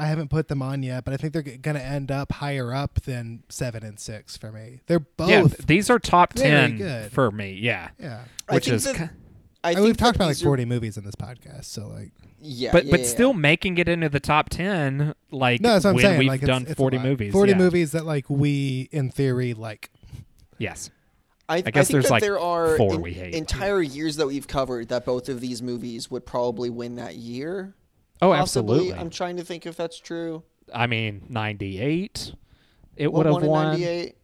I haven't put them on yet, but I think they're going to end up higher up than seven and six for me. They're both. Yeah, these are top ten good. for me. Yeah, yeah. I which think is, that- ki- I I think we've talked about like these are- 40 movies in this podcast, so like Yeah, but yeah, but yeah, still yeah. making it into the top ten. Like no, that's what I'm when saying. we've like, done it's a forty movies. 40 yeah. movies that like we in theory like. Yes. I, I guess think there's that like there are four en- we hate. entire years that we've covered that both of these movies would probably win that year. Oh, possibly. absolutely. I'm trying to think if that's true. I mean, ninety eight. It What would have won in 98?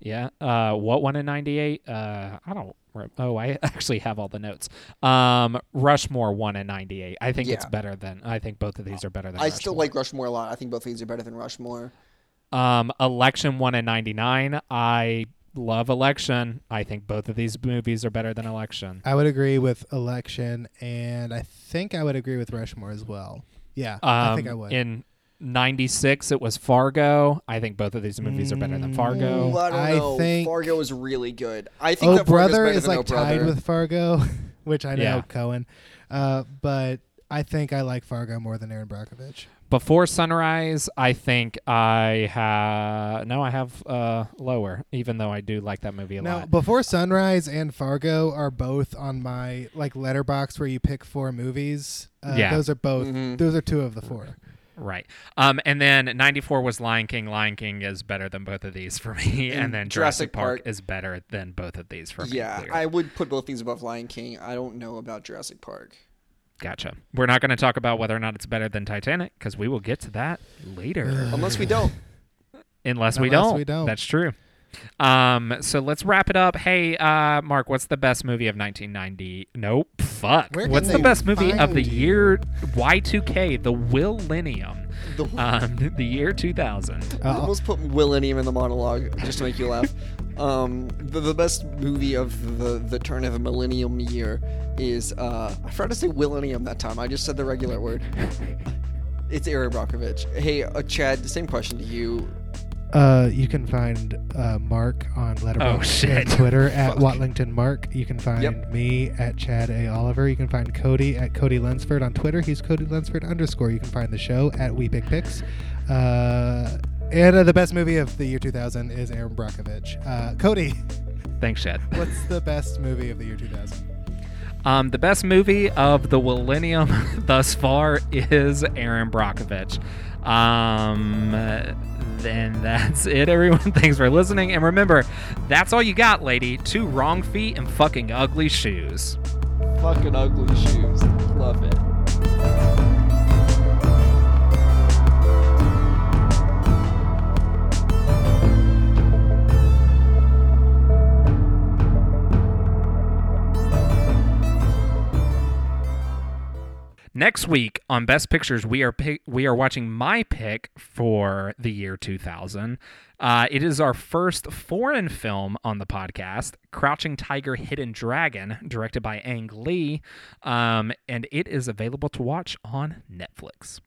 Yeah. Uh, what won in '98? Uh, I don't. Re- Oh, I [laughs] actually have all the notes. Um, Rushmore won in '98. I think it's better than. I think both of these are better than. I still like Rushmore a lot. I think both of these are better than Rushmore. Um, Election won in '99. I love Election. I think both of these movies are better than Election. I would agree with Election, and I think I would agree with Rushmore as well. Yeah, Um, I think I would. In '96, it was Fargo. I think both of these movies are better than Fargo. Ooh, I don't I know. think- Fargo is really good. I think Oh that Fargo's Brother better is like Oh Brother. tied with Fargo, [laughs] which I know Yeah. Coen, uh, but I think I like Fargo more than Erin Brockovich. Before Sunrise, I think I have no, I have uh lower, even though I do like that movie a Now, lot. Before Sunrise and Fargo are both on my like Letterboxd where you pick four movies. Uh, Yeah. those are both. Mhm. Those are two of the four. Right. Um, and then '94 was Lion King. Lion King is better than both of these for me, and, And then Jurassic Jurassic Park, Park- is better than both of these for me. Yeah, clearly. I would put both these above Lion King. I don't know about Jurassic Park. gotcha. We're not going to talk about whether or not it's better than Titanic because we will get to that later. [sighs] Unless we don't. Unless, we, don't. we don't. That's true. Um, so let's wrap it up. Hey, uh, Mark, what's the best movie of 1990? Nope. Fuck. What's the best movie of find the you? year Y2K, the Willennium, The, [laughs] um, the year 2000? I almost put Millennium in the monologue just to make you laugh. [laughs] Um, the, the best movie of the, the turn of a millennium year is uh, I forgot to say Millennium that time. I just said the regular word. [laughs] It's Erin Brockovich. Hey, uh, Chad, the same question to you. Uh, you can find uh, Mark on Letterboxd Oh, and [laughs] Twitter at Watlington Mark. You can find Yep. me at Chad A Oliver. You can find Cody at Cody Lunsford on Twitter. He's Cody Lunsford underscore. You can find the show at Weeping Picks. Uh, and uh, the best movie of the year 2000 is Erin Brockovich. Uh, Cody, Thanks, Chad. [laughs] what's the best movie of the year 2000? Um, the best movie of the millennium [laughs] thus far is Erin Brockovich. Um, then that's [laughs] it, everyone. [laughs] Thanks for listening. And remember, that's all you got, lady. Two wrong feet and fucking ugly shoes. Fucking ugly shoes. Love it. Next week on Best Pictures, we are we are watching my pick for the year 2000. Uh, it is our first foreign film on the podcast, Crouching Tiger, Hidden Dragon, directed by Ang Lee, um, and it is available to watch on Netflix.